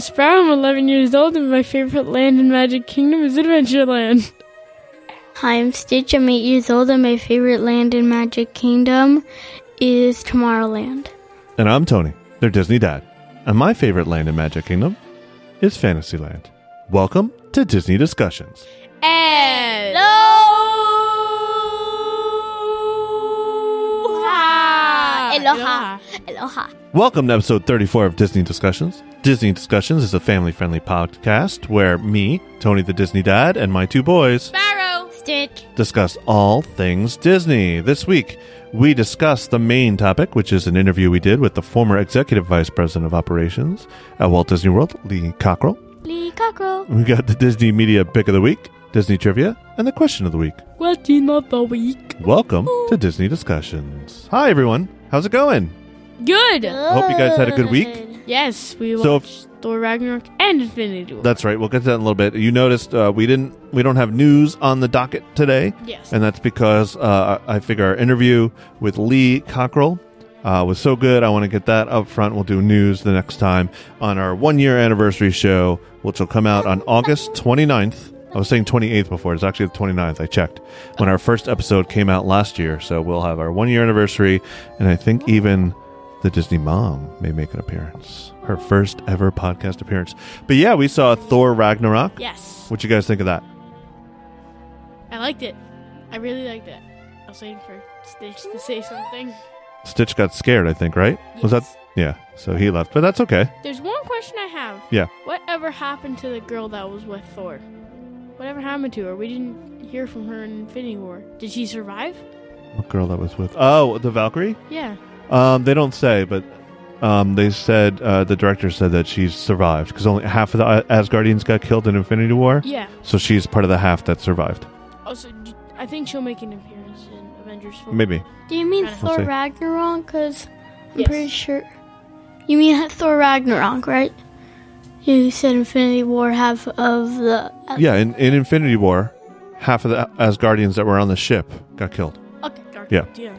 I'm Sprout. I'm 11 years old, and my favorite land in Magic Kingdom is Adventureland. Hi, I'm Stitch. I'm 8 years old, and my favorite land in Magic Kingdom is Tomorrowland. And I'm Tony, their Disney dad. And my favorite land in Magic Kingdom is Fantasyland. Welcome to Disney Discussions. Aloha! Aloha! Aloha! Welcome to episode 34 of Disney Discussions. Disney Discussions is a family friendly podcast where me, Tony the Disney dad, and my two boys Sparrow. Stitch. discuss all things Disney. This week, we discuss the main topic, which is an interview we did with the former executive vice president of operations at Walt Disney World, Lee Cockrell. Lee Cockrell. We got the Disney Media Pick of the Week, Disney Trivia, and the Question of the Week. Question of the week. Welcome to Disney Discussions. Hi, everyone. How's it going? Good. hope you guys had a good week. Yes, we So if- watched Thor Ragnarok and Infinity War. That's right. We'll get to that in a little bit. You noticed uh, we didn't, we don't have news on the docket today, yes. and that's because uh, I figure our interview with Lee Cockrell uh, was so good. I want to get that up front. We'll do news the next time on our one year anniversary show, which will come out on August 29th. I was saying 28th before. It's actually the 29th. I checked when our first episode came out last year. So we'll have our one year anniversary, and I think even the Disney mom may make an appearance. Her first ever podcast appearance. But yeah, we saw Thor Ragnarok. yes. What you guys think of that? I liked it. I really liked it. I was waiting for Stitch to say something. Stitch got scared, I think, right? Was that yeah, so he left. But that's okay. There's one question I have. Yeah. Whatever happened to the girl that was with Thor? Whatever happened to her? We didn't hear from her in Infinity War. Did she survive? What girl that was with? Oh, the Valkyrie? Yeah. Um, they don't say, but um, they said uh, the director said that she's survived because only half of the A- Asgardians got killed in Infinity War, Yeah. so she's part of the half that survived. Also, d- I think she'll make an appearance in Avengers 4. Maybe. Do you mean We'll Thor. Ragnarok? Because I'm Yes. pretty sure. You mean Thor Ragnarok, right? You said Infinity War half of the. Yeah, in, in Infinity War, half of the Asgardians that were on the ship got killed. Okay. Dark Yeah. yeah.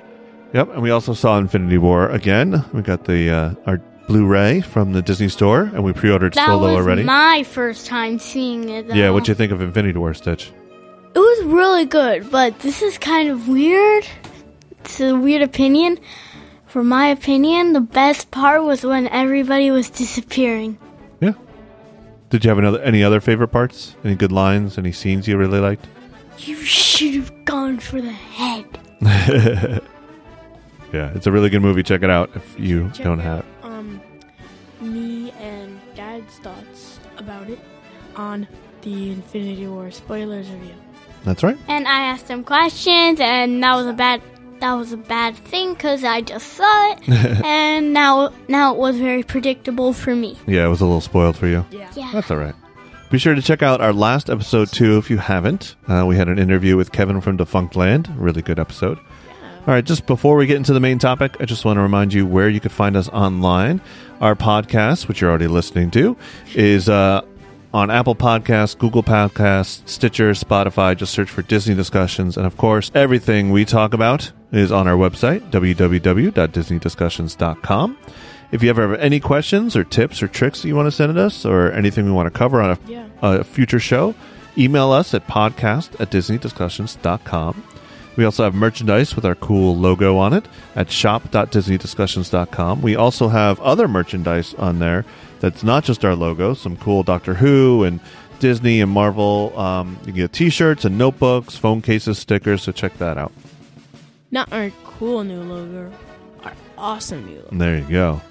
Yep, and we also saw Infinity War again. We got the uh, our Blu-ray from the Disney Store, and we pre-ordered That Solo was already. my first time seeing it. Though. yeah, what'd you think of Infinity War, Stitch? It was really good, but this is kind of weird. It's a weird opinion. For my opinion, the best part was when everybody was disappearing. Yeah. Did you have another any other favorite parts? Any good lines? Any scenes you really liked? You should have gone for the head. Yeah, it's a really good movie. Check it out if you Check don't have. out, Um, me and Dad's thoughts about it on the Infinity War spoilers review. That's right. And I asked him questions, and that was a bad that was a bad thing because I just saw it, and now now it was very predictable for me. Yeah, it was a little spoiled for you. Yeah. Yeah. That's all right. Be sure to check out our last episode too if you haven't. Uh, we had an interview with Kevin from Defunctland. Really good episode. All right, just before we get into the main topic, I just want to remind you where you could find us online. Our podcast, which you're already listening to, is uh, on Apple Podcasts, Google Podcasts, Stitcher, Spotify. Just search for Disney Discussions. And of course, everything we talk about is on our website, www.disneydiscussions.com. If you ever have any questions or tips or tricks that you want to send us or anything we want to cover on a, Yeah. a future show, email us at podcast at disneydiscussions.com. We also have merchandise with our cool logo on it at shop.disneydiscussions.com. We also have other merchandise on there that's not just our logo, some cool Doctor Who and Disney and Marvel. Um, you can get t shirts and notebooks, phone cases, stickers, so check that out. Not our cool new logo, our awesome new logo. There you go.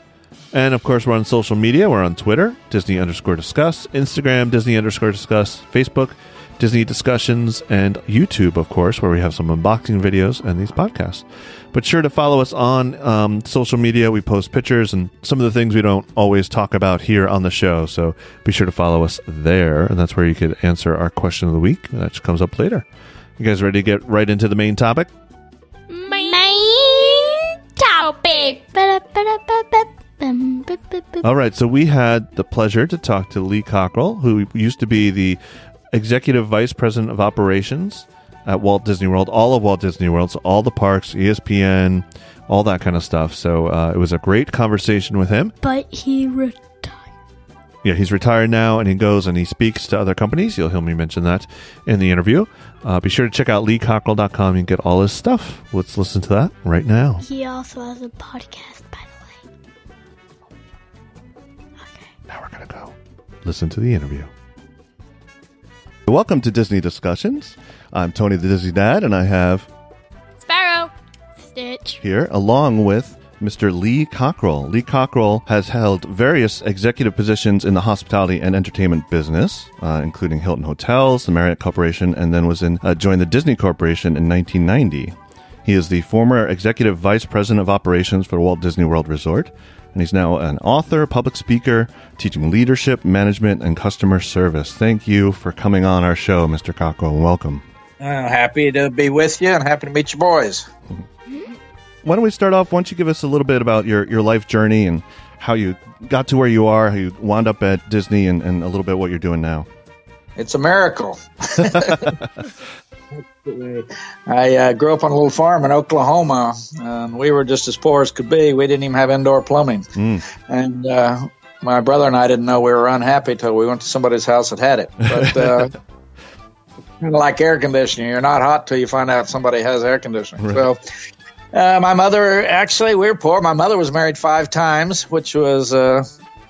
And of course, we're on social media. We're on Twitter, Disney underscore discuss, Instagram, Disney underscore discuss, Facebook, Disney discussions, and YouTube, of course, where we have some unboxing videos and these podcasts. But sure to follow us on um, social media. We post pictures and some of the things we don't always talk about here on the show. So be sure to follow us there. And that's where you could answer our question of the week. That comes up later. You guys ready to get right into the main topic? Main topic. All right, so we had the pleasure to talk to Lee Cockrell, who used to be the executive vice president of operations at Walt Disney World, all of Walt Disney World, so all the parks, ESPN, all that kind of stuff. So uh, it was a great conversation with him. But he retired. yeah, he's retired now, and he goes and he speaks to other companies. You'll hear me mention that in the interview. Uh, be sure to check out leecockrell.com and get all his stuff. Let's listen to that right now. He also has a podcast, by the way. Okay. Now we're going to go listen to the interview. Welcome to Disney Discussions. I'm Tony the Disney Dad, and I have Sparrow. Stitch. here along with Mr. Lee Cockrell. Lee Cockrell has held various executive positions in the hospitality and entertainment business, uh, including Hilton Hotels, the Marriott Corporation, and then was in uh, joined the Disney Corporation in 1990. He is the former executive vice president of operations for Walt Disney World Resort, and he's now an author, public speaker, teaching leadership, management, and customer service. Thank you for coming on our show, Mr. Cockrell. Welcome. Uh, happy to be with you and happy to meet you boys. Why don't we start off? Why don't you give us a little bit about your, your life journey and how you got to where you are, how you wound up at Disney, and, and a little bit what you're doing now? It's a miracle. I uh, grew up on a little farm in Oklahoma, and we were just as poor as could be. We didn't even have indoor plumbing, and uh, my brother and I didn't know we were unhappy till we went to somebody's house that had it. But uh, kind of like air conditioning, you're not hot till you find out somebody has air conditioning. So. Uh, my mother, actually, we were poor. My mother was married five times, which was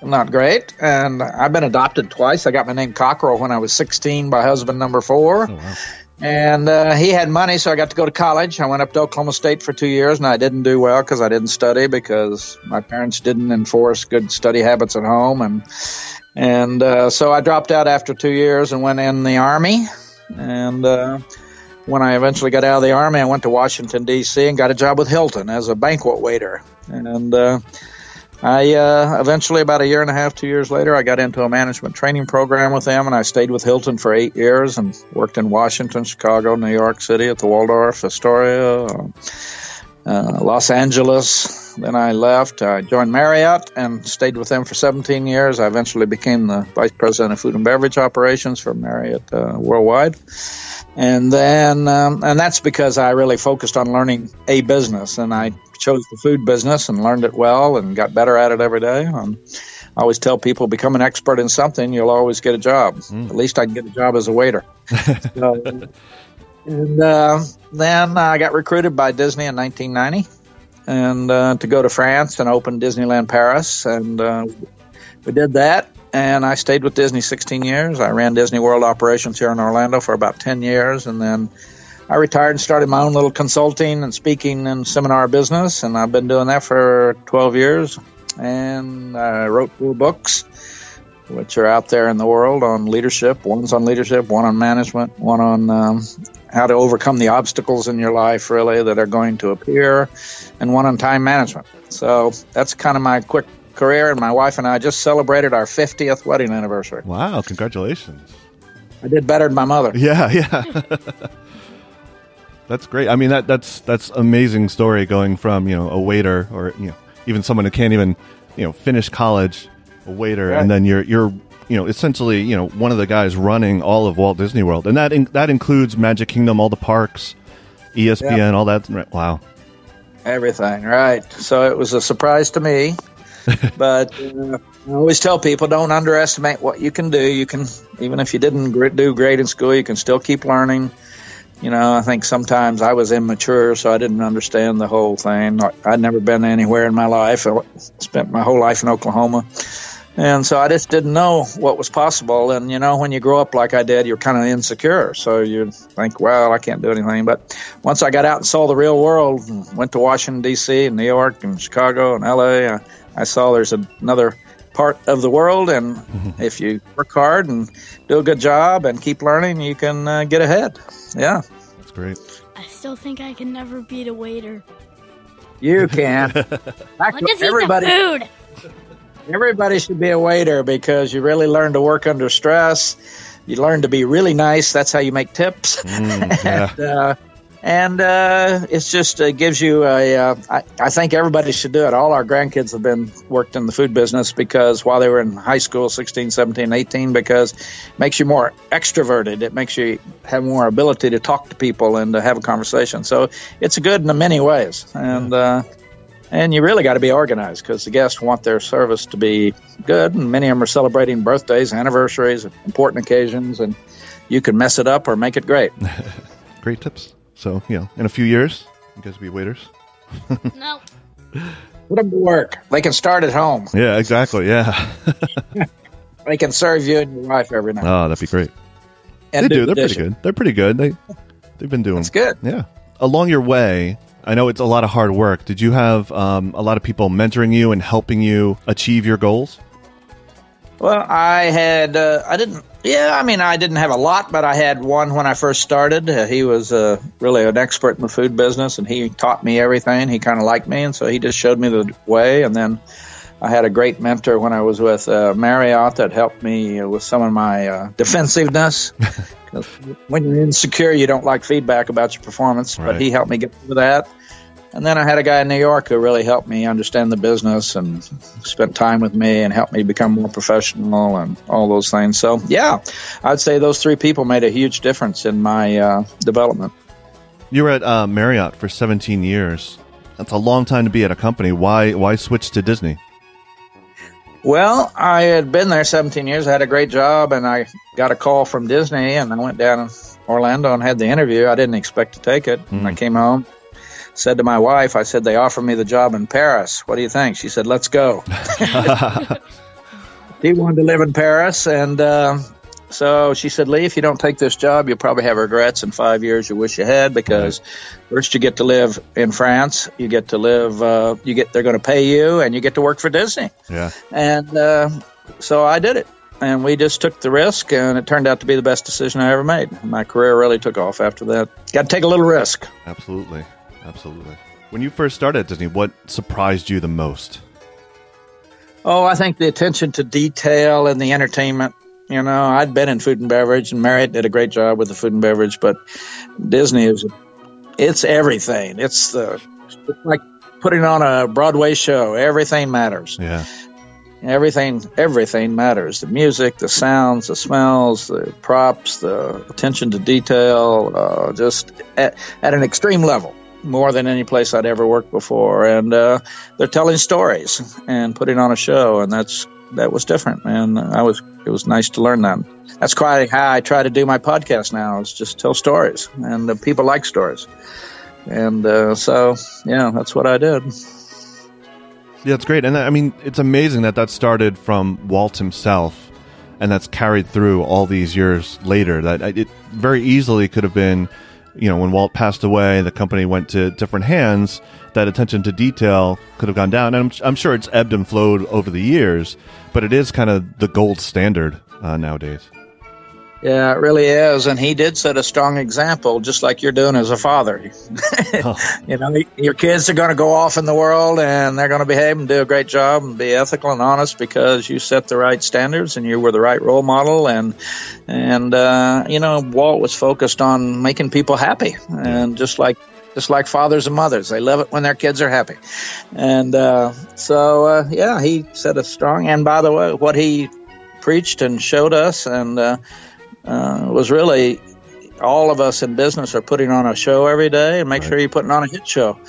not great. And I've been adopted twice. I got my name Cockrell when I was 16 by husband number four. And uh, he had money, so I got to go to college. I went up to Oklahoma State for two years, and I didn't do well because I didn't study because my parents didn't enforce good study habits at home, and and uh, so I dropped out after two years and went in the army. And uh, when I eventually got out of the army, I went to Washington D.C. and got a job with Hilton as a banquet waiter. And uh, I uh, eventually, about a year and a half, two years later, I got into a management training program with them, and I stayed with Hilton for eight years and worked in Washington, Chicago, New York City at the Waldorf Astoria, uh, uh, Los Angeles. Then I left. I joined Marriott and stayed with them for 17 years. I eventually became the vice president of food and beverage operations for Marriott uh, worldwide and then um, and that's because I really focused on learning a business, and I chose the food business and learned it well and got better at it every day. Um, I always tell people, become an expert in something, you'll always get a job. At least I can get a job as a waiter. so, and uh, then I got recruited by Disney in 1990, and uh, to go to France and open Disneyland Paris, and uh, we did that and I stayed with Disney 16 years. I ran Disney World operations here in Orlando for about 10 years, and then I retired and started my own little consulting and speaking and seminar business, and I've been doing that for 12 years. And I wrote four books, which are out there in the world on leadership. One's on leadership, one on management, one on um, how to overcome the obstacles in your life, really, that are going to appear, and one on time management. So that's kind of my quick career, and my wife and I just celebrated our 50th wedding anniversary. Wow, congratulations. I did better than my mother. Yeah, yeah. that's great. I mean that that's that's amazing story going from, you know, a waiter or you know, even someone who can't even, you know, finish college, a waiter Right. and then you're you're you know, essentially, you know, one of the guys running all of Walt Disney World. And that in, that includes Magic Kingdom, all the parks, ESPN, all that. Wow. Everything, right. So it was a surprise to me. but uh, I always tell people don't underestimate what you can do. You can, even if you didn't gr- do great in school, you can still keep learning. You know, I think sometimes I was immature, so I didn't understand the whole thing. I'd never been anywhere in my life. I spent my whole life in Oklahoma. And so I just didn't know what was possible. And, you know, when you grow up like I did, you're kind of insecure. So you think, well, I can't do anything. But once I got out and saw the real world, and went to Washington, D.C., and New York, and Chicago, and L.A., I, I saw there's another part of the world. And if you work hard and do a good job and keep learning, you can uh, get ahead. Yeah, That's great. I still think I can never beat a waiter. you can. I'll eat everybody, the food. Everybody should be a waiter because you really learn to work under stress. You learn to be really nice. That's how you make tips. Mm, yeah. and uh, and uh, it's just uh, gives you a. Uh, I, I think everybody should do it. All our grandkids have been worked in the food business because while they were in high school, 16, 17, 18, because it makes you more extroverted. It makes you have more ability to talk to people and to have a conversation. So it's good in many ways. And uh, and you really got to be organized because the guests want their service to be good, and many of them are celebrating birthdays, anniversaries, important occasions, and you can mess it up or make it great. great tips. So, you know, in a few years, you guys will be waiters. no. Put them to work. They can start at home. Yeah, exactly. Yeah. they can serve you and your wife every night. Oh, that'd be great. And they do. They're pretty good. They're pretty good. They they've been doing. That's good. Yeah. Along your way, I know it's a lot of hard work. Did you have um, a lot of people mentoring you and helping you achieve your goals? Well, I had, uh, I didn't, yeah, I mean, I didn't have a lot, but I had one when I first started. Uh, he was uh, really an expert in the food business and he taught me everything. He kind of liked me, and so he just showed me the way. And then I had a great mentor when I was with uh, Marriott that helped me with some of my uh, defensiveness. when you're insecure, you don't like feedback about your performance, Right. but he helped me get through that. And then I had a guy in New York who really helped me understand the business and spent time with me and helped me become more professional and all those things. So, yeah, I'd say those three people made a huge difference in my uh, development. You were at uh, Marriott for 17 years. That's a long time to be at a company. Why why switch to Disney? Well, I had been there 17 years. I had a great job, and I got a call from Disney, and I went down to Orlando and had the interview. I didn't expect to take it. And I came home, said to my wife, I said, they offered me the job in Paris. What do you think? She said, let's go. he wanted to live in Paris, and uh, so she said, Lee, if you don't take this job, you'll probably have regrets in five years you wish you had because first you get to live in France, you get to live, uh, you get they're going to pay you, and you get to work for Disney. Yeah. And uh, so I did it. And we just took the risk, and it turned out to be the best decision I ever made. My career really took off after that. Got to take a little risk. Absolutely. Absolutely. When you first started at Disney, what surprised you the most? Oh, I think the attention to detail and the entertainment. You know, I'd been in food and beverage, and Marriott did a great job with the food and beverage, but Disney is it's everything. It's the it's like putting on a Broadway show. Everything matters. Yeah. Everything, everything matters. The music, the sounds, the smells, the props, the attention to detail, uh, just at, at an extreme level, more than any place I'd ever worked before. And uh, they're telling stories and putting on a show, and that's that was different. And I was it was nice to learn that. That's quite how I try to do my podcast now. Is just tell stories, and uh, people like stories. And uh, so, yeah, that's what I did. Yeah, it's great. And I mean, it's amazing that that started from Walt himself and that's carried through all these years later. That it very easily could have been, you know, when Walt passed away, the company went to different hands, that attention to detail could have gone down. And I'm, I'm sure it's ebbed and flowed over the years, but it is kind of the gold standard uh, nowadays. Yeah, it really is. And he did set a strong example, just like you're doing as a father. you know, your kids are going to go off in the world and they're going to behave and do a great job and be ethical and honest because you set the right standards and you were the right role model. And, and, uh, you know, Walt was focused on making people happy. And just like, just like fathers and mothers, they love it when their kids are happy. And, uh, so, uh, yeah, he set a strong, and by the way, what he preached and showed us and, uh, uh, was really all of us in business are putting on a show every day and make sure you're putting on a hit show.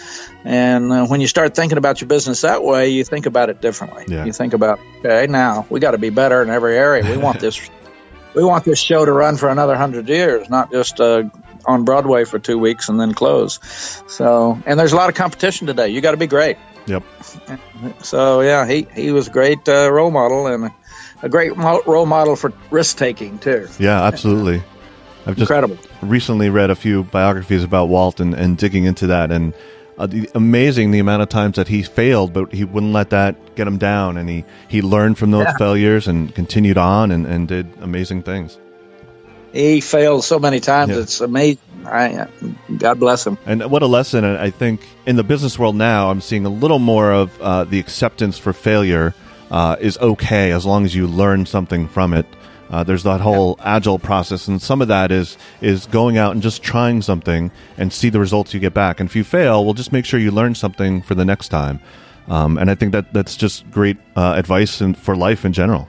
And uh, when you start thinking about your business that way, you think about it differently. Yeah. You think about, okay, now we got to be better in every area. We want this, we want this show to run for another hundred years, not just uh, on Broadway for two weeks and then close. So, and there's a lot of competition today. You got to be great. Yep. So yeah, he he was a great uh, role model and a, great mo- role model for risk taking too. Yeah, absolutely. I've just Incredible. recently read a few biographies about Walt and, and digging into that and uh, the, amazing the amount of times that he failed but he wouldn't let that get him down and he, he learned from those Yeah. failures and continued on and, and did amazing things He failed so many times. Yeah. It's amazing. I, God bless him. and what a lesson and i think in the business world now i'm seeing a little more of uh, the acceptance for failure uh, is okay as long as you learn something from it uh, there's that whole agile process and some of that is is going out and just trying something and see the results you get back and if you fail well just make sure you learn something for the next time um, and i think that that's just great uh, advice in, for life in general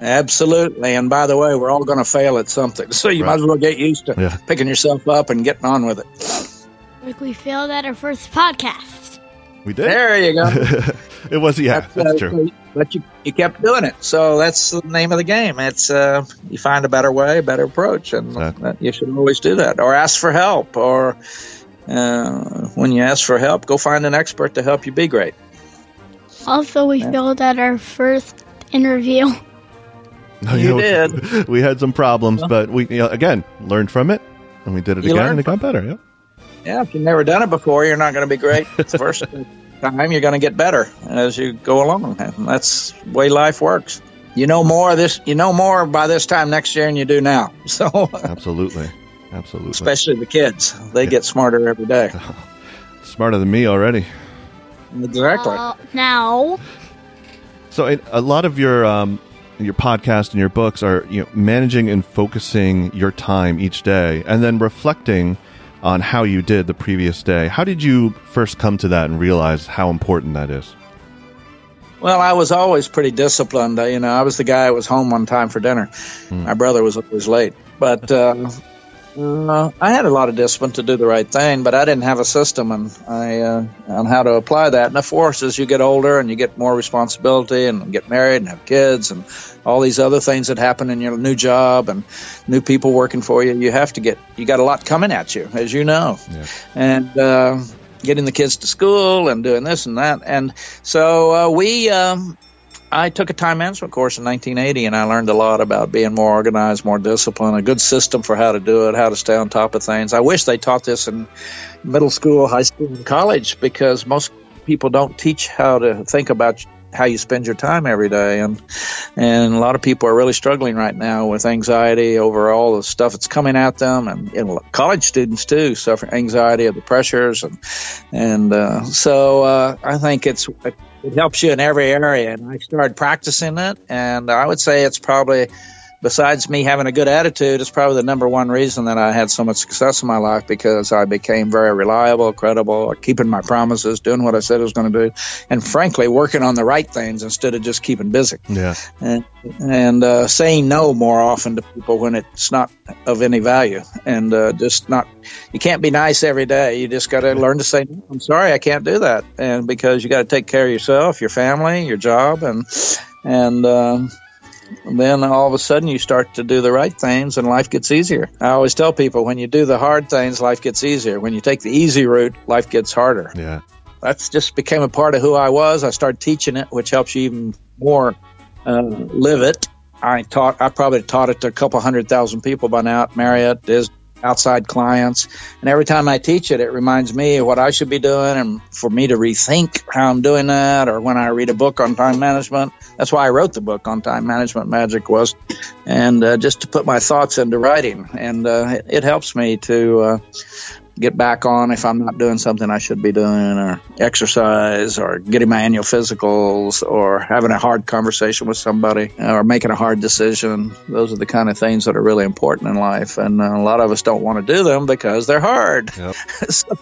Absolutely. And by the way, we're all going to fail at something. So you Right. might as well get used to Yeah. picking yourself up and getting on with it. Like we failed at our first podcast. We did. There you go. it was yeah, that's, that's uh, true. But you you kept doing it, so that's the name of the game. It's uh, you find a better way, a better approach, and exactly. you should always do that, or ask for help, or uh, when you ask for help, go find an expert to help you be great. Also, we yeah. failed at our first interview. No, you, you know, did. We had some problems, but we you know, again learned from it, and we did it you again, and it got better. Yeah. Yeah, if you've never done it before, you're not going to be great. the first time, you're going to get better as you go along. And that's the way life works. You know more this. You know more by this time next year than you do now. So absolutely, absolutely. Especially the kids, they yeah. get smarter every day. Smarter than me already. Exactly. Uh, now. So a lot of your um, your podcast and your books are you know managing and focusing your time each day, and then reflecting on how you did the previous day. How did you first come to that and realize how important that is? Well, I was always pretty disciplined. You know, I was the guy who was home on time for dinner. Mm. My brother was always late, but uh, uh, I had a lot of discipline to do the right thing, but I didn't have a system and I uh, on how to apply that. And of course, as you get older and you get more responsibility and get married and have kids and all these other things that happen in your new job and new people working for you, you have to get you got a lot coming at you, as you know, yeah. and. Uh, getting the kids to school and doing this and that, and so uh, we um, I took a time management course in 1980 and I learned a lot about being more organized, more disciplined, a good system for how to do it, how to stay on top of things. I wish they taught this in middle school, high school, and college because most people don't teach how to think about how you spend your time every day and and a lot of people are really struggling right now with anxiety over all the stuff that's coming at them and, and college students too suffer anxiety of the pressures and and uh, so uh, I think it's it helps you in every area. And I started practicing it, and I would say it's probably besides me having a good attitude, it's probably the number one reason that I had so much success in my life because I became very reliable, credible, keeping my promises, doing what I said I was going to do, and frankly, working on the right things instead of just keeping busy. Yeah. And, and uh, saying no more often to people when it's not of any value, and uh, just not. You can't be nice every day. You just got to learn to say, "I'm sorry, I can't do that," and because you got to take care of yourself, your family, your job, and and. Uh, then all of a sudden you start to do the right things and life gets easier. I always tell people when you do the hard things, life gets easier. When you take the easy route, life gets harder. Yeah. That's just became a part of who I was. I started teaching it, which helps you even more uh, live it. I taught, I probably taught it to a couple hundred thousand people by now at Marriott, Disney, outside clients. And every time I teach it, it reminds me of what I should be doing and for me to rethink how I'm doing that. Or when I read a book on time management, that's why I wrote the book on time management magic was, and uh, just to put my thoughts into writing. And uh, it, it, helps me to uh, get back on if I'm not doing something I should be doing, or exercise, or getting my annual physicals, or having a hard conversation with somebody, or making a hard decision. Those are the kind of things that are really important in life, and a lot of us don't want to do them because they're hard. Yep. so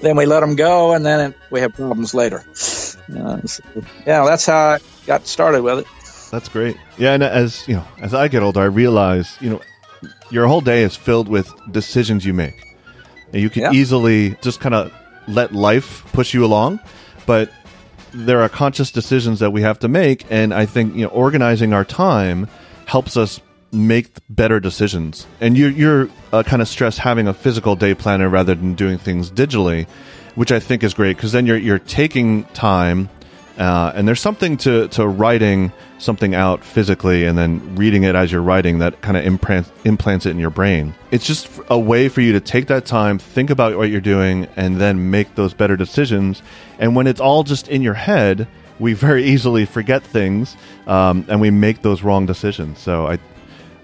then we let them go, and then it, we have problems later. Uh, so, yeah, that's how I got started with it. That's great. Yeah, and as you know, as I get older, I realize you know your whole day is filled with decisions you make you can yeah. easily just kind of let life push you along, but there are conscious decisions that we have to make, and I think you know organizing our time helps us make better decisions. And you, you're uh, kind of stress having a physical day planner rather than doing things digitally, which I think is great because then you're you're taking time uh, and there's something to, to writing something out physically and then reading it as you're writing that kind of implants, implants it in your brain. It's just a way for you to take that time, think about what you're doing, and then make those better decisions. And when it's all just in your head, we very easily forget things um, and we make those wrong decisions. So I,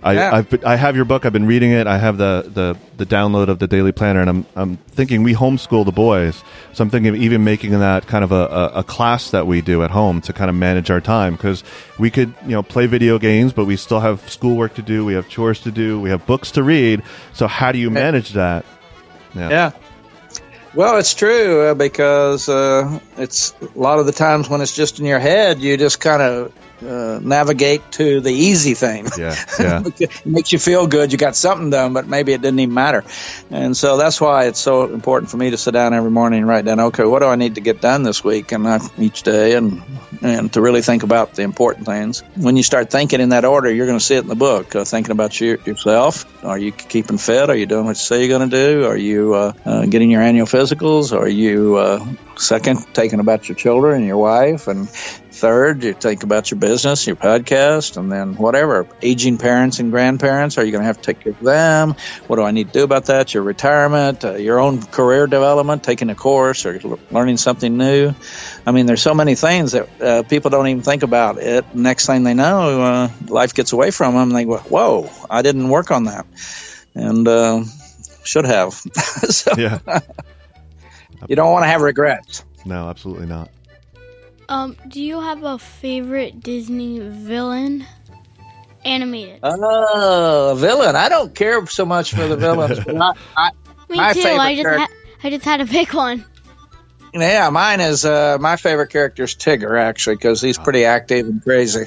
I, yeah. I've I have your book. I've been reading it. I have the, the, the download of the daily planner, and I'm I'm thinking we homeschool the boys, so I'm thinking of even making that kind of a, a, a class that we do at home to kind of manage our time because we could you know play video games, but we still have schoolwork to do, we have chores to do, we have books to read. So how do you manage that? Yeah. yeah. Well, it's true uh, because uh, it's a lot of the times when it's just in your head, you just kind of uh, navigate to the easy thing. Yeah, yeah. it makes you feel good. You got something done, but maybe it didn't even matter. And so that's why it's so important for me to sit down every morning and write down, okay, what do I need to get done this week and each day, and and to really think about the important things. When you start thinking in that order, you're going to see it in the book. Uh, thinking about you, yourself. Are you keeping fit? Are you doing what you say you're going to do? Are you uh, uh, getting your annual physicals? Are you uh, second taking about your children and your wife and Third, you think about your business, your podcast, and then whatever. Aging parents and grandparents, are you going to have to take care of them? What do I need to do about that? Your retirement, uh, your own career development, taking a course or learning something new. I mean, there's so many things that uh, people don't even think about. It next thing they know, uh, life gets away from them. And they go, "Whoa, I didn't work on that," and uh, should have. so, yeah. you don't want to have regrets. No, absolutely not. Um, do you have a favorite Disney villain? Animated. Oh, villain. I don't care so much for the villains. I, I, Me too. I just, ha- I just had to pick one. Yeah, mine is uh, my favorite character is Tigger actually because he's pretty active and crazy,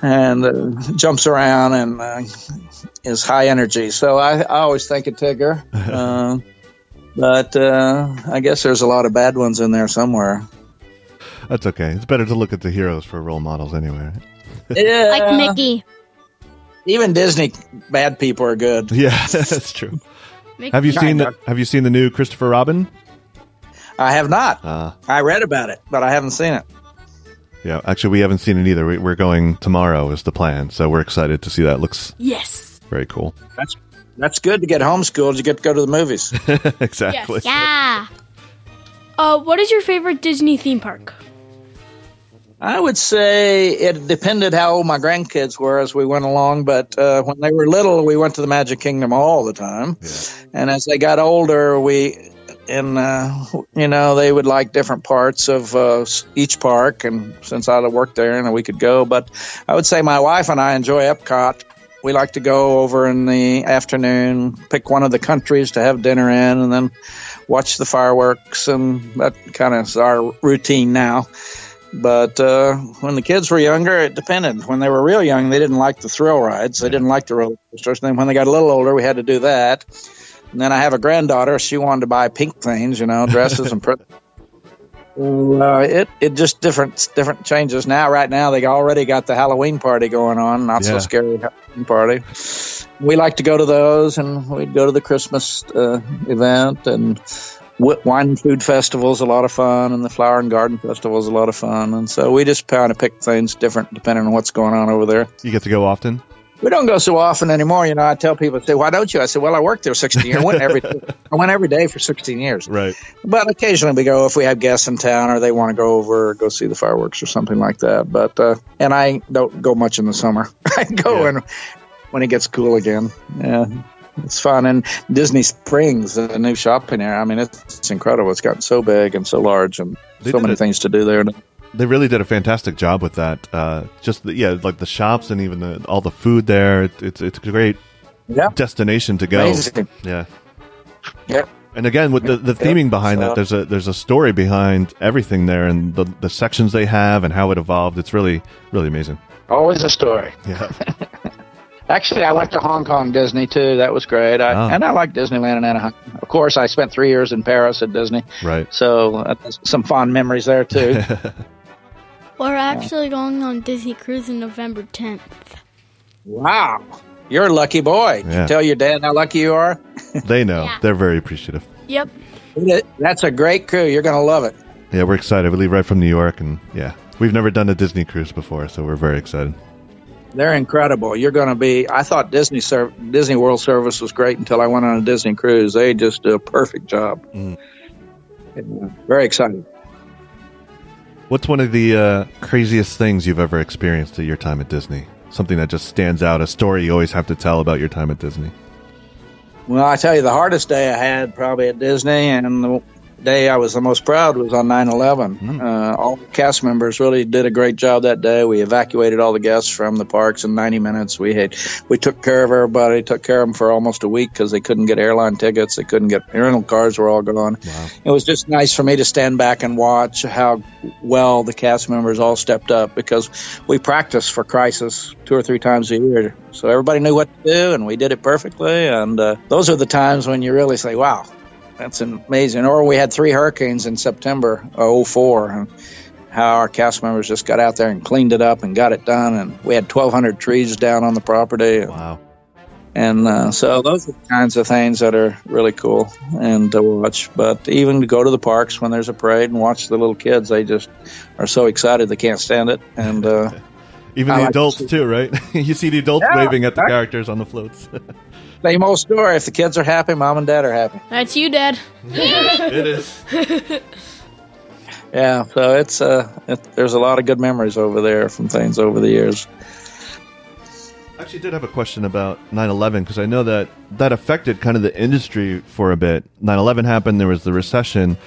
and uh, jumps around and uh, is high energy. So I, I always think of Tigger. Uh, but uh, I guess there's a lot of bad ones in there somewhere. That's okay. It's better to look at the heroes for role models anyway. yeah. Like Mickey. Even Disney bad people are good. Yeah, that's true. have you seen the Have you seen the new Christopher Robin? I have not. Uh, I read about it, but I haven't seen it. Yeah, actually, we haven't seen it either. We're going tomorrow is the plan, so we're excited to see that. Looks yes, very cool. That's that's good to get homeschooled. You get to go to the movies. exactly. Yes. Yeah. Uh, what is your favorite Disney theme park? I would say it depended how old my grandkids were as we went along, but uh, when they were little, we went to the Magic Kingdom all the time. Yeah. And as they got older, we, and, uh, you know, they would like different parts of uh, each park. And since I worked there, and we could go. But I would say my wife and I enjoy Epcot. We like to go over in the afternoon, pick one of the countries to have dinner in, and then watch the fireworks. And that kind of is our routine now. But uh, when the kids were younger, it depended. When they were real young, they didn't like the thrill rides. They didn't like the roller coasters. And then when they got a little older, we had to do that. And then I have a granddaughter. She wanted to buy pink things, you know, dresses and. Pr- uh, it it just different different changes now. Right now, they already got the Halloween party going on. Not yeah. so scary Halloween party. We like to go to those, and we'd go to the Christmas uh, event and wine and food festival's a lot of fun, and the flower and garden festival is a lot of fun. And so we just kind of pick things different depending on what's going on over there. You get to go often. We don't go so often anymore. You know, I tell people, say, why don't you? I said, well, I worked there 16 years. I went every, I went every day for 16 years. Right. But occasionally we go if we have guests in town or they want to go over or go see the fireworks or something like that. But, uh, and I don't go much in the summer. I go yeah. when it gets cool again. Yeah it's fun. And Disney Springs, the new shopping area, I mean, it's, it's incredible. It's gotten so big and so large and they so many a, things to do there. They really did a fantastic job with that. Uh, just, the, yeah, like the shops and even the, all the food there. It, it's, it's a great yeah. destination to go. Amazing. Yeah. Yeah. And again, with the, the theming behind so, that, there's a there's a story behind everything there, and the the sections they have, and how it evolved. It's really really amazing. Always a story. Yeah. Actually, I went to Hong Kong Disney too. That was great. I, oh. And I like Disneyland in Anaheim. Of course, I spent three years in Paris at Disney. Right. So uh, some fond memories there too. We're actually going on Disney Cruise in November 10th. Wow. You're a lucky boy. Yeah. You tell your dad how lucky you are? they know. Yeah. They're very appreciative. Yep. That's a great crew. You're going to love it. Yeah, we're excited. We leave right from New York, and yeah, we've never done a Disney cruise before, so we're very excited. They're incredible. You're going to be. I thought Disney Disney World Service was great until I went on a Disney cruise. They just do a perfect job. Mm. very exciting. What's one of the uh, craziest things you've ever experienced at your time at Disney? Something that just stands out, a story you always have to tell about your time at Disney. Well, I tell you, the hardest day I had probably at Disney, and the, day I was the most proud was on 9/11. Mm. Uh, all the cast members really did a great job that day. We evacuated all the guests from the parks in 90 minutes. We had we took care of everybody, took care of them for almost a week because they couldn't get airline tickets, they couldn't get rental cars were all gone. Wow. It was just nice for me to stand back and watch how well the cast members all stepped up because we practiced for crisis two or three times a year, so everybody knew what to do, and we did it perfectly. And uh, those are the times when you really say, "Wow." That's amazing. Or we had three hurricanes in September of 04 and how our cast members just got out there and cleaned it up and got it done. And we had 1,200 trees down on the property. Wow. And uh, so those are the kinds of things that are really cool and to watch. But even to go to the parks when there's a parade and watch the little kids, they just are so excited they can't stand it. And uh, even the like adults to too, right? you see the adults yeah, waving at the characters on the floats. Same old story. If the kids are happy, mom and dad are happy. That's you, Dad. it is. yeah, so it's uh, it, there's a lot of good memories over there from things over the years. I actually did have a question about 9/11 because I know that that affected kind of the industry for a bit. 9/11 happened. There was the recession.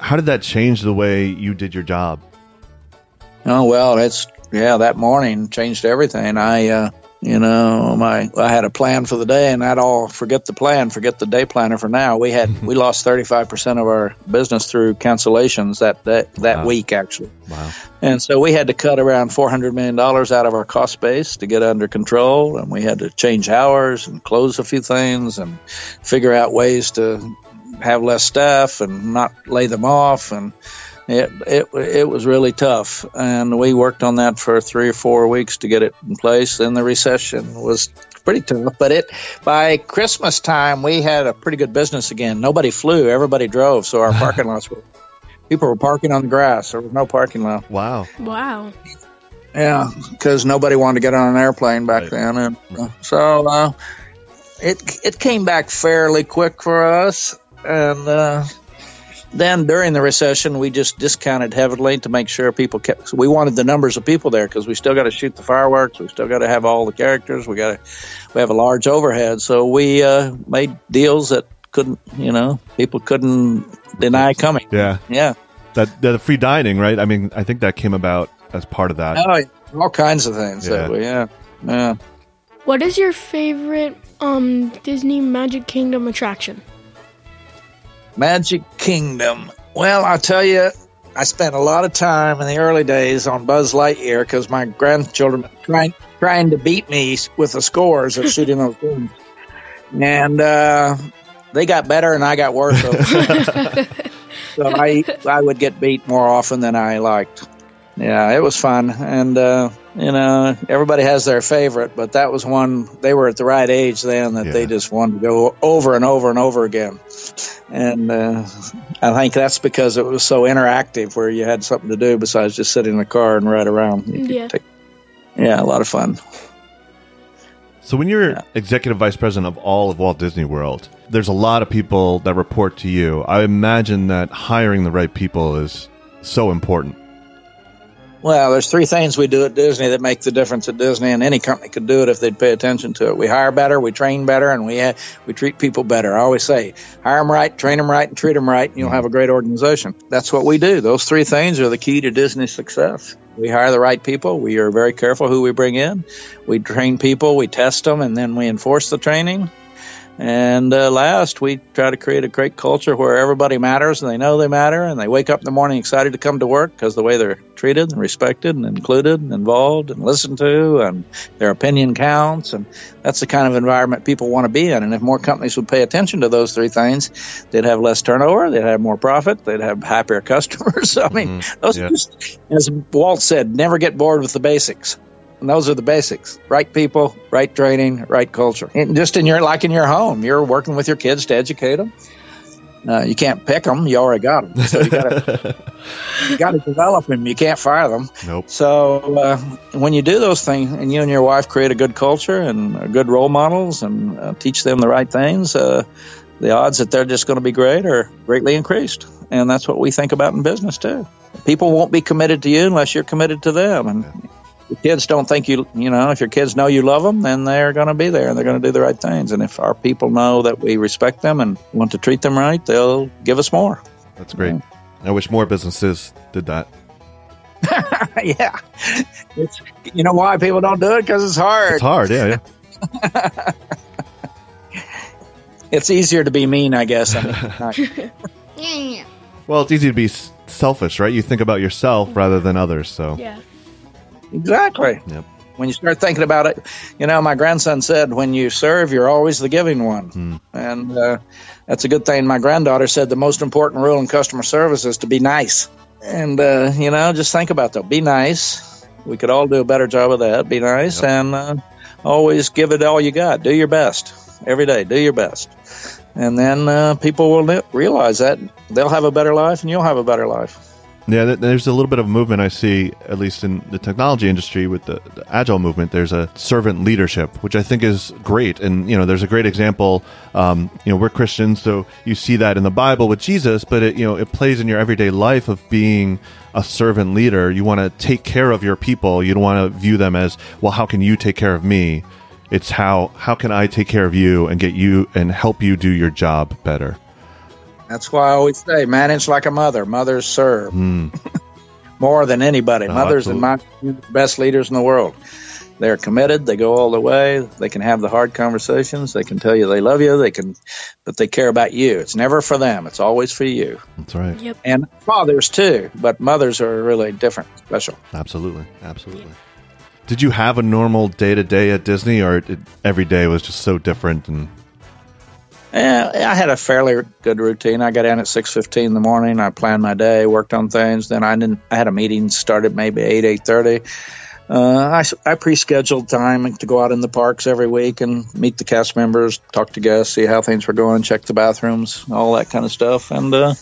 How did that change the way you did your job? Oh well, it's yeah. That morning changed everything. I uh, you know, my I had a plan for the day, and I'd all forget the plan, forget the day planner for now. We had we lost thirty five percent of our business through cancellations that that, that wow. week actually. Wow! And so we had to cut around four hundred million dollars out of our cost base to get under control, and we had to change hours and close a few things and figure out ways to have less staff and not lay them off and it it it was really tough, and we worked on that for three or four weeks to get it in place. And the recession was pretty tough, but it by Christmas time we had a pretty good business again. Nobody flew, everybody drove, so our parking lots were people were parking on the grass. There was no parking lot. Wow. Wow. Yeah, because nobody wanted to get on an airplane back right. then, and uh, so uh, it it came back fairly quick for us, and. Uh, then during the recession, we just discounted heavily to make sure people kept. So we wanted the numbers of people there because we still got to shoot the fireworks. We still got to have all the characters. We got to. We have a large overhead, so we uh, made deals that couldn't. You know, people couldn't deny coming. Yeah, yeah. That the free dining, right? I mean, I think that came about as part of that. Oh, all kinds of things. Yeah, we, yeah, yeah. What is your favorite um, Disney Magic Kingdom attraction? Magic Kingdom. Well, I'll tell you, I spent a lot of time in the early days on Buzz Lightyear because my grandchildren trying trying to beat me with the scores of shooting those things, and uh, they got better and I got worse. so I I would get beat more often than I liked. Yeah, it was fun, and uh, you know everybody has their favorite, but that was one. They were at the right age then that yeah. they just wanted to go over and over and over again, and uh, I think that's because it was so interactive, where you had something to do besides just sit in the car and ride around. Yeah, take, yeah, a lot of fun. So when you're yeah. executive vice president of all of Walt Disney World, there's a lot of people that report to you. I imagine that hiring the right people is so important. Well, there's three things we do at Disney that make the difference at Disney, and any company could do it if they'd pay attention to it. We hire better, we train better, and we ha- we treat people better. I always say, hire them right, train them right, and treat them right, and you'll mm-hmm. have a great organization. That's what we do. Those three things are the key to Disney's success. We hire the right people. We are very careful who we bring in. We train people, we test them, and then we enforce the training. And uh, last, we try to create a great culture where everybody matters and they know they matter and they wake up in the morning excited to come to work because the way they're treated and respected and included and involved and listened to and their opinion counts. And that's the kind of environment people want to be in. And if more companies would pay attention to those three things, they'd have less turnover, they'd have more profit, they'd have happier customers. I mean, mm, those yeah. just, as Walt said, never get bored with the basics. And those are the basics. Right people, right training, right culture. And just in your, like in your home, you're working with your kids to educate them. Uh, you can't pick them. You already got them. So you got to develop them. You can't fire them. Nope. So uh, when you do those things, and you and your wife create a good culture and good role models, and uh, teach them the right things, uh, the odds that they're just going to be great are greatly increased. And that's what we think about in business too. People won't be committed to you unless you're committed to them, and your kids don't think you, you know, if your kids know you love them, then they're going to be there and they're going to do the right things. And if our people know that we respect them and want to treat them right, they'll give us more. That's great. I wish more businesses did that. yeah, it's you know why people don't do it because it's hard. It's hard, yeah, yeah. it's easier to be mean, I guess. I mean, well, it's easy to be selfish, right? You think about yourself rather than others. So yeah, exactly. Yep. When you start thinking about it, you know, my grandson said, "When you serve, you're always the giving one," mm. and uh, that's a good thing. My granddaughter said the most important rule in customer service is to be nice, and uh, you know, just think about that. Be nice. We could all do a better job of that. Be nice yep. and uh, always give it all you got. Do your best every day. Do your best and then uh, people will realize that they'll have a better life and you'll have a better life. Yeah, there's a little bit of movement I see, at least in the technology industry, with the, the, agile movement. There's a servant leadership, which I think is great, and you know, there's a great example. Um, you know, we're Christians, so you see that in the Bible with Jesus, but it you know it plays in your everyday life of being a servant leader. You want to take care of your people. You don't want to view them as well. How can you take care of me? It's how how can I take care of you and get you and help you do your job better. That's why I always say manage like a mother. Mothers serve mm. more than anybody. Oh, Mothers are my best leaders in the world. They're committed. They go all the way. They can have the hard conversations. They can tell you they love you. They can, but they care about you. It's never for them. It's always for you. That's right. Yep. And fathers too, but mothers are really different, special. Absolutely, absolutely. Yep. Did you have a normal day to day at Disney, or it, every day was just so different? And yeah, I had a fairly good routine. I got in at six fifteen in the morning. I planned my day, worked on things. Then I didn't. I had a meeting started maybe eight eight thirty. Uh, I, I pre-scheduled time to go out in the parks every week and meet the cast members, talk to guests, see how things were going, check the bathrooms, all that kind of stuff. And uh,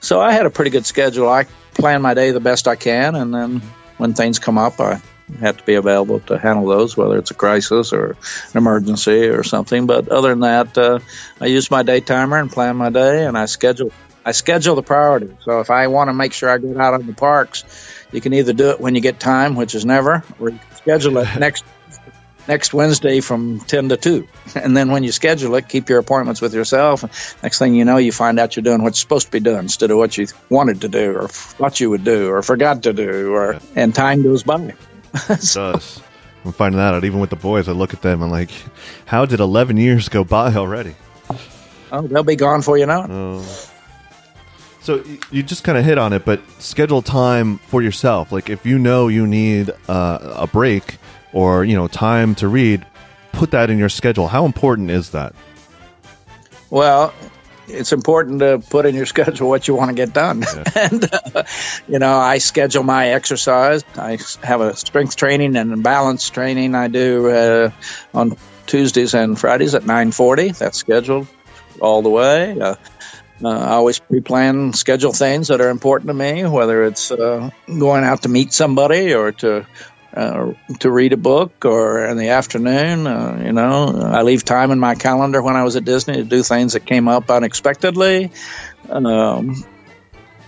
so I had a pretty good schedule. I plan my day the best I can, and then when things come up, I have to be available to handle those, whether it's a crisis or an emergency or something. But other than that, uh, I use my day timer and plan my day, and I schedule. I schedule the priorities. So if I want to make sure I get out on the parks, you can either do it when you get time, which is never, or you can schedule it next next Wednesday from 10 to 2. And then when you schedule it, keep your appointments with yourself. Next thing you know, you find out you're doing what's supposed to be done instead of what you wanted to do or thought you would do or forgot to do or and time goes by. It does. I'm finding that out even with the boys. I look at them and like, how did 11 years go by already? Oh, they'll be gone for you now. Oh. So you just kind of hit on it, but schedule time for yourself. Like if you know you need uh, a break or you know time to read, put that in your schedule. How important is that? Well, it's important to put in your schedule what you want to get done. Yeah. and, uh, you know, I schedule my exercise. I have a strength training and balance training I do uh, on Tuesdays and Fridays at 940. That's scheduled all the way. Uh, uh, I always pre-plan, schedule things that are important to me, whether it's uh, going out to meet somebody or to uh, to read a book or in the afternoon. Uh, you know, I leave time in my calendar when I was at Disney to do things that came up unexpectedly. Um,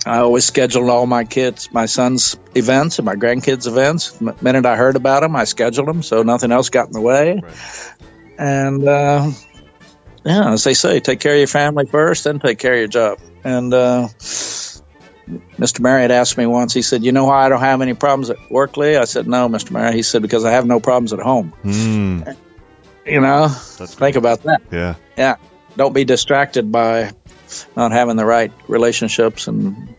I always scheduled all my kids, my son's events and my grandkids' events. The minute I heard about them, I scheduled them so nothing else got in the way. Right. And uh, yeah, as they say, take care of your family first, then take care of your job. And uh, Mr. Marriott asked me once, he said, You know why I don't have any problems at work, Lee? I said, No, Mr. Marriott. He said, Because I have no problems at home. Mm. You know, think about that. Yeah. Yeah. Don't be distracted by not having the right relationships and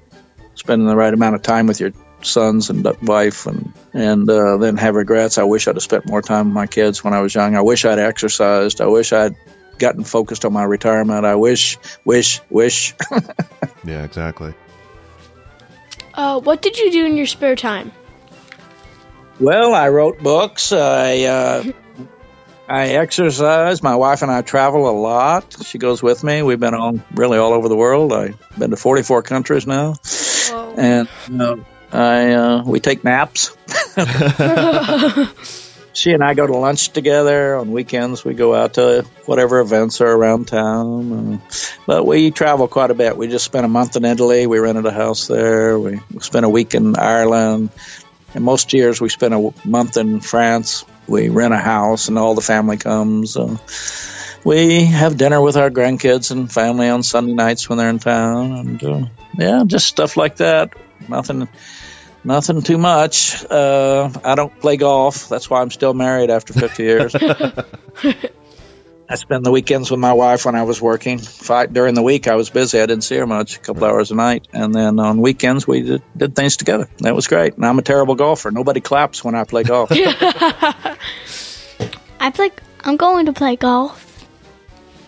spending the right amount of time with your sons and wife and and uh, then have regrets. I wish I'd have spent more time with my kids when I was young. I wish I'd exercised. I wish I'd gotten focused on my retirement. I wish, wish, wish. yeah, exactly. Uh, what did you do in your spare time? Well, I wrote books. I uh, I exercise. My wife and I travel a lot. She goes with me. We've been all really all over the world. I've been to 44 countries now, Whoa. and uh, I uh, we take naps. she and I go to lunch together on weekends. We go out to whatever events are around town. But we travel quite a bit. We just spent a month in Italy. We rented a house there. We spent a week in Ireland. And most years we spend a month in France. We rent a house and all the family comes. We have dinner with our grandkids and family on Sunday nights when they're in town, and uh, yeah, just stuff like that. Nothing, nothing too much. Uh, I don't play golf. That's why I'm still married after 50 years. I spend the weekends with my wife when I was working. Fight during the week, I was busy. I didn't see her much, a couple hours a night, and then on weekends we did, did things together. That was great. And I'm a terrible golfer. Nobody claps when I play golf. I play. I'm going to play golf.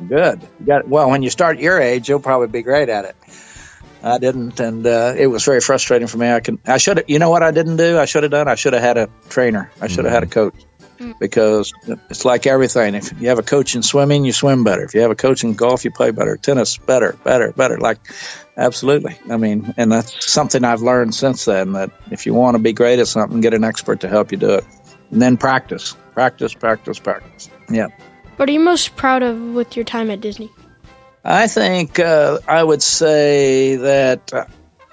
Good. You got well. When you start your age, you'll probably be great at it. I didn't, and uh, it was very frustrating for me. I can. I should. You know what I didn't do? I should have done. I should have had a trainer. I should have had a coach because it's like everything. If you have a coach in swimming, you swim better. If you have a coach in golf, you play better. Tennis, better, better, better. Like, absolutely. I mean, and that's something I've learned since then. That if you want to be great at something, get an expert to help you do it, and then practice, practice, practice, practice. Yeah. What are you most proud of with your time at Disney? I think uh, I would say that uh,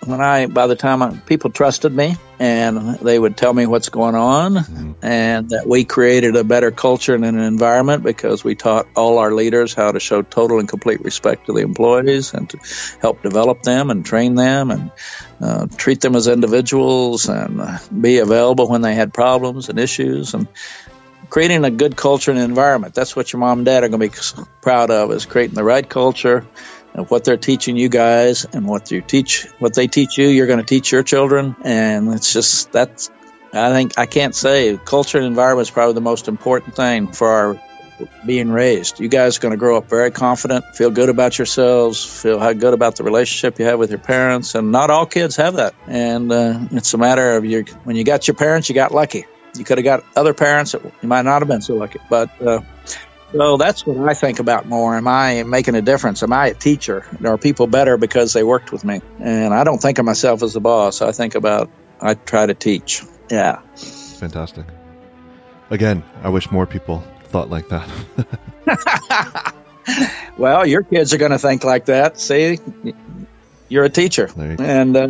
when I, by the time I, people trusted me and they would tell me what's going on, mm-hmm. and that we created a better culture and an environment because we taught all our leaders how to show total and complete respect to the employees and to help develop them and train them and uh, treat them as individuals and be available when they had problems and issues and creating a good culture and environment. That's what your mom and dad are going to be proud of is creating the right culture and what they're teaching you guys and what you teach, what they teach you, you're going to teach your children. And it's just, that's, I think I can't say culture and environment is probably the most important thing for our being raised. You guys are going to grow up very confident, feel good about yourselves, feel how good about the relationship you have with your parents. And not all kids have that. And uh, it's a matter of your, when you got your parents, you got lucky. You could have got other parents that you might not have been so lucky. But uh, so that's what I think about more. Am I making a difference? Am I a teacher? Are people better because they worked with me? And I don't think of myself as a boss. I think about I try to teach. Yeah. Fantastic. Again, I wish more people thought like that. well, your kids are going to think like that. See, you're a teacher, you and uh,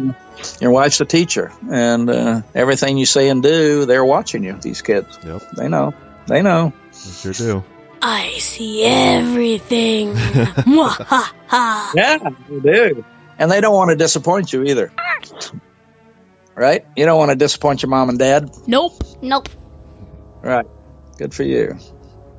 your wife's a teacher, and uh, everything you say and do, they're watching you. These kids, yep. they know, they know. They sure do. I see everything. yeah, they do, and they don't want to disappoint you either. Right? You don't want to disappoint your mom and dad. Nope. Nope. Right. Good for you.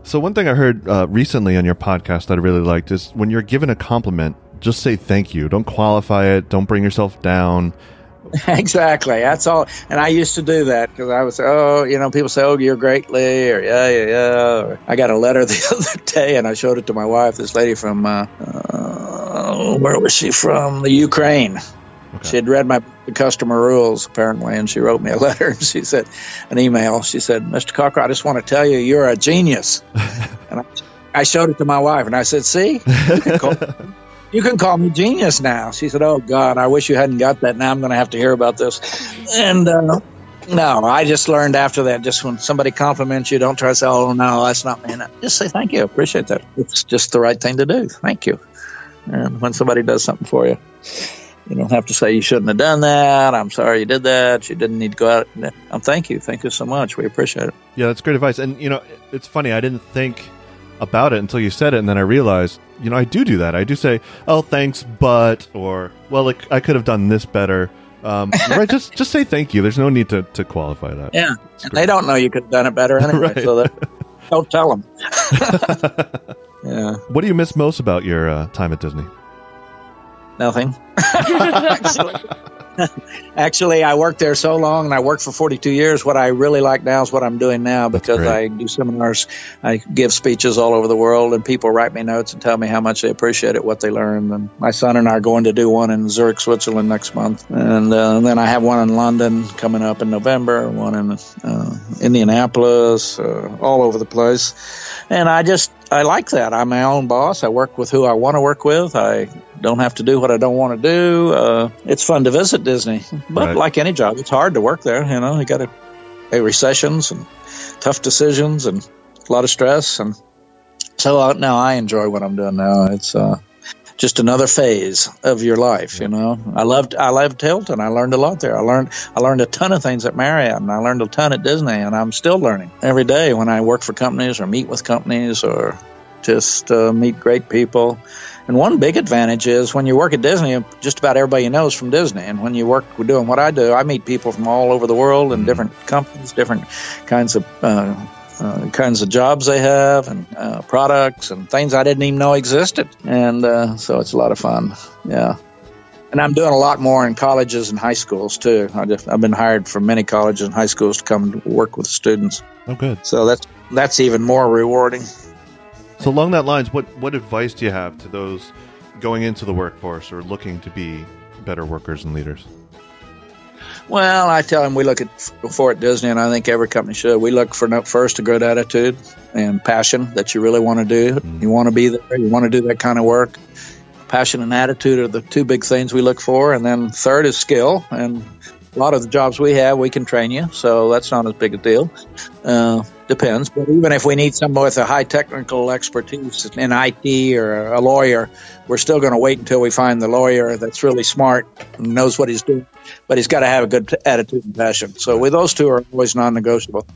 So one thing I heard uh, recently on your podcast that I really liked is when you're given a compliment, just say thank you. Don't qualify it. Don't bring yourself down. exactly. That's all. And I used to do that because I was, oh, you know, people say, oh, you're great, Lee, or yeah, yeah, yeah. Or, I got a letter the other day and I showed it to my wife, this lady from, uh, uh, where was she from? The Ukraine. Okay. She had read my customer rules apparently, and she wrote me a letter. And she said, an email. She said, "Mr. Cockerell, I just want to tell you, you're a genius." and I, I, showed it to my wife, and I said, "See, you can call me genius now. She said, Oh, God, I wish you hadn't got that. Now I'm going to have to hear about this. And, uh, no, I just learned after that. Just when somebody compliments you, don't try to say, "Oh no, that's not me." Just say thank you, appreciate that. It's just the right thing to do. Thank you. And when somebody does something for you, you don't have to say you shouldn't have done that. I'm sorry you did that. You didn't need to go out. Um, thank you, thank you so much. We appreciate it. Yeah, that's great advice. And you know, it's funny. I didn't think about it until you said it, and then I realized, you know, I do do that. I do say, "Oh, thanks, but," or "Well, like, I could have done this better." Um, right? Just just say thank you. There's no need to, to qualify that. Yeah, they don't know you could have done it better anyway, right. so don't tell them. yeah. What do you miss most about your uh, time at Disney? Nothing. Actually, I worked there so long and I worked for 42 years. What I really like now is what I'm doing now because I do seminars, I give speeches all over the world, and people write me notes and tell me how much they appreciate it, what they learned. And my son and I are going to do one in Zurich, Switzerland next month. And, uh, and then I have one in London coming up in November, one in uh, Indianapolis, uh, all over the place. And I just, I like that. I'm my own boss. I work with who I want to work with. I don't have to do what I don't want to do. Uh, it's fun to visit Disney, but right. like any job, it's hard to work there. You know, you got to pay recessions and tough decisions and a lot of stress. And so uh, now I enjoy what I'm doing now. It's uh, just another phase of your life. You know, I loved I loved Hilton. I learned a lot there. I learned I learned a ton of things at Marriott, and I learned a ton at Disney, and I'm still learning every day when I work for companies or meet with companies or just uh, meet great people. And one big advantage is when you work at Disney, just about everybody you know is from Disney. And when you work doing what I do, I meet people from all over the world and different companies, different kinds of uh, uh, kinds of jobs they have, and uh, products and things I didn't even know existed. And uh, so it's a lot of fun. Yeah. And I'm doing a lot more in colleges and high schools too. I just, I've been hired from many colleges and high schools to come work with students. Oh, good. So that's that's even more rewarding. So along that lines, what what advice do you have to those going into the workforce or looking to be better workers and leaders? Well, I tell them we look at for at Disney, and I think every company should. We look for first a good attitude and passion that you really want to do. Mm. You want to be there. You want to do that kind of work. Passion and attitude are the two big things we look for, and then third is skill. And a lot of the jobs we have, we can train you, so that's not as big a deal. Uh, depends. But even if we need someone with a high technical expertise in IT or a lawyer, we're still going to wait until we find the lawyer that's really smart and knows what he's doing. But he's got to have a good attitude and passion. So with those two are always non-negotiable.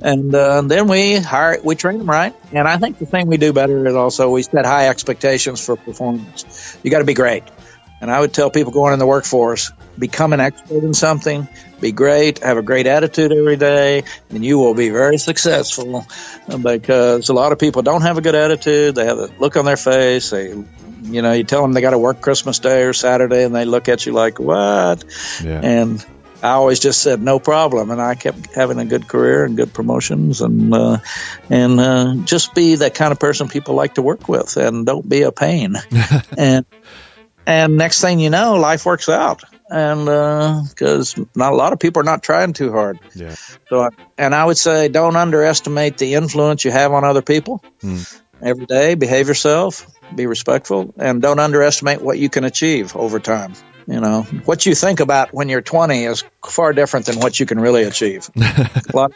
And uh, then we hire, we train them right. And I think the thing we do better is also we set high expectations for performance. You got to be great. And I would tell people going in the workforce, become an expert in something, be great, have a great attitude every day, and you will be very successful because a lot of people don't have a good attitude. They have a look on their face. They, you know, you tell them they got to work Christmas Day or Saturday and they look at you like, what? Yeah. And I always just said no problem, and I kept having a good career and good promotions, and uh, and uh, just be that kind of person people like to work with, and don't be a pain. and and next thing you know, life works out. And because uh, not a lot of people are not trying too hard. Yeah. So, and I would say don't underestimate the influence you have on other people. Hmm. Every day, behave yourself, be respectful, and don't underestimate what you can achieve over time. You know, what you think about when you're 20 is far different than what you can really achieve. a lot,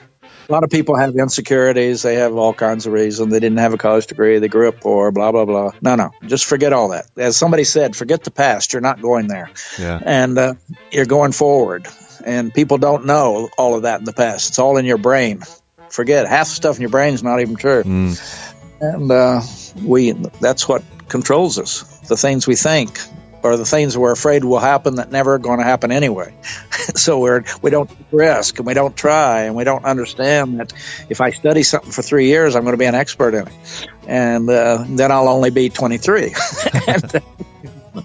a lot of people have insecurities. They have all kinds of reasons. They didn't have a college degree. They grew up poor, blah, blah, blah. No, no. Just forget all that. As somebody said, forget the past. You're not going there. Yeah. And uh, you're going forward. And people don't know all of that in the past. It's all in your brain. Forget half the stuff in your brain is not even true. Mm. And uh, we that's what controls us. The things we think or the things we're afraid will happen that never are going to happen anyway. so we're we don't risk and we don't try and we don't understand that if I study something for three years, I'm going to be an expert in it, and uh, then I'll only be 23. and, uh,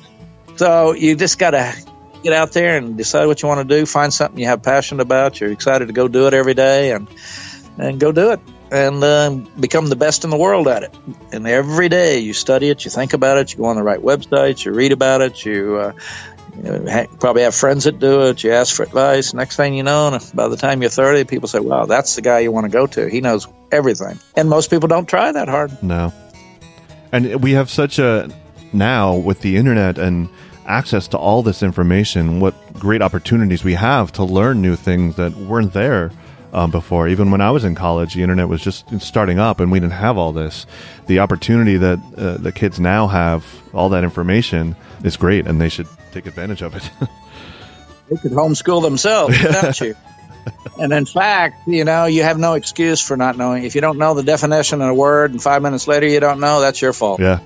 so you just got to get out there and decide what you want to do. Find something you have passion about. You're excited to go do it every day, and and go do it and uh, become the best in the world at it. And every day you study it, you think about it, you go on the right websites, you read about it, you, uh, you ha- probably have friends that do it, you ask for advice. Next thing you know, by the time you're 30, people say, wow, that's the guy you want to go to. He knows everything. And most people don't try that hard. No. And we have such a, now with the internet and access to all this information, what great opportunities we have to learn new things that weren't there um, before. Even when I was in college, the internet was just starting up, and we didn't have all this. The opportunity that uh, the kids now have, all that information, is great, and they should take advantage of it. they could homeschool themselves without you. And in fact, you know, you have no excuse for not knowing. If you don't know the definition of a word, and five minutes later you don't know, that's your fault. Yeah.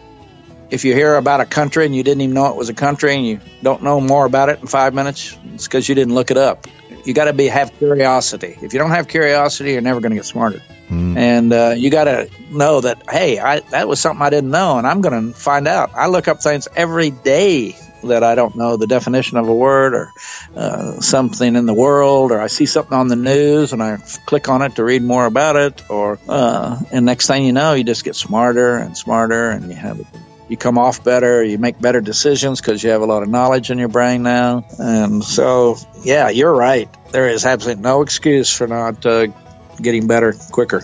If you hear about a country and you didn't even know it was a country, and you don't know more about it in five minutes, it's because you didn't look it up you got to be have curiosity. If you don't have curiosity, you're never going to get smarter. Mm. And uh, you got to know that hey, I, that was something I didn't know, and I'm going to find out. I look up things every day that I don't know the definition of a word or uh, something in the world, or I see something on the news and I click on it to read more about it, or uh, and next thing you know, you just get smarter and smarter, and you have you come off better, you make better decisions because you have a lot of knowledge in your brain now. And so, yeah, you're right. There is absolutely no excuse for not uh, getting better quicker.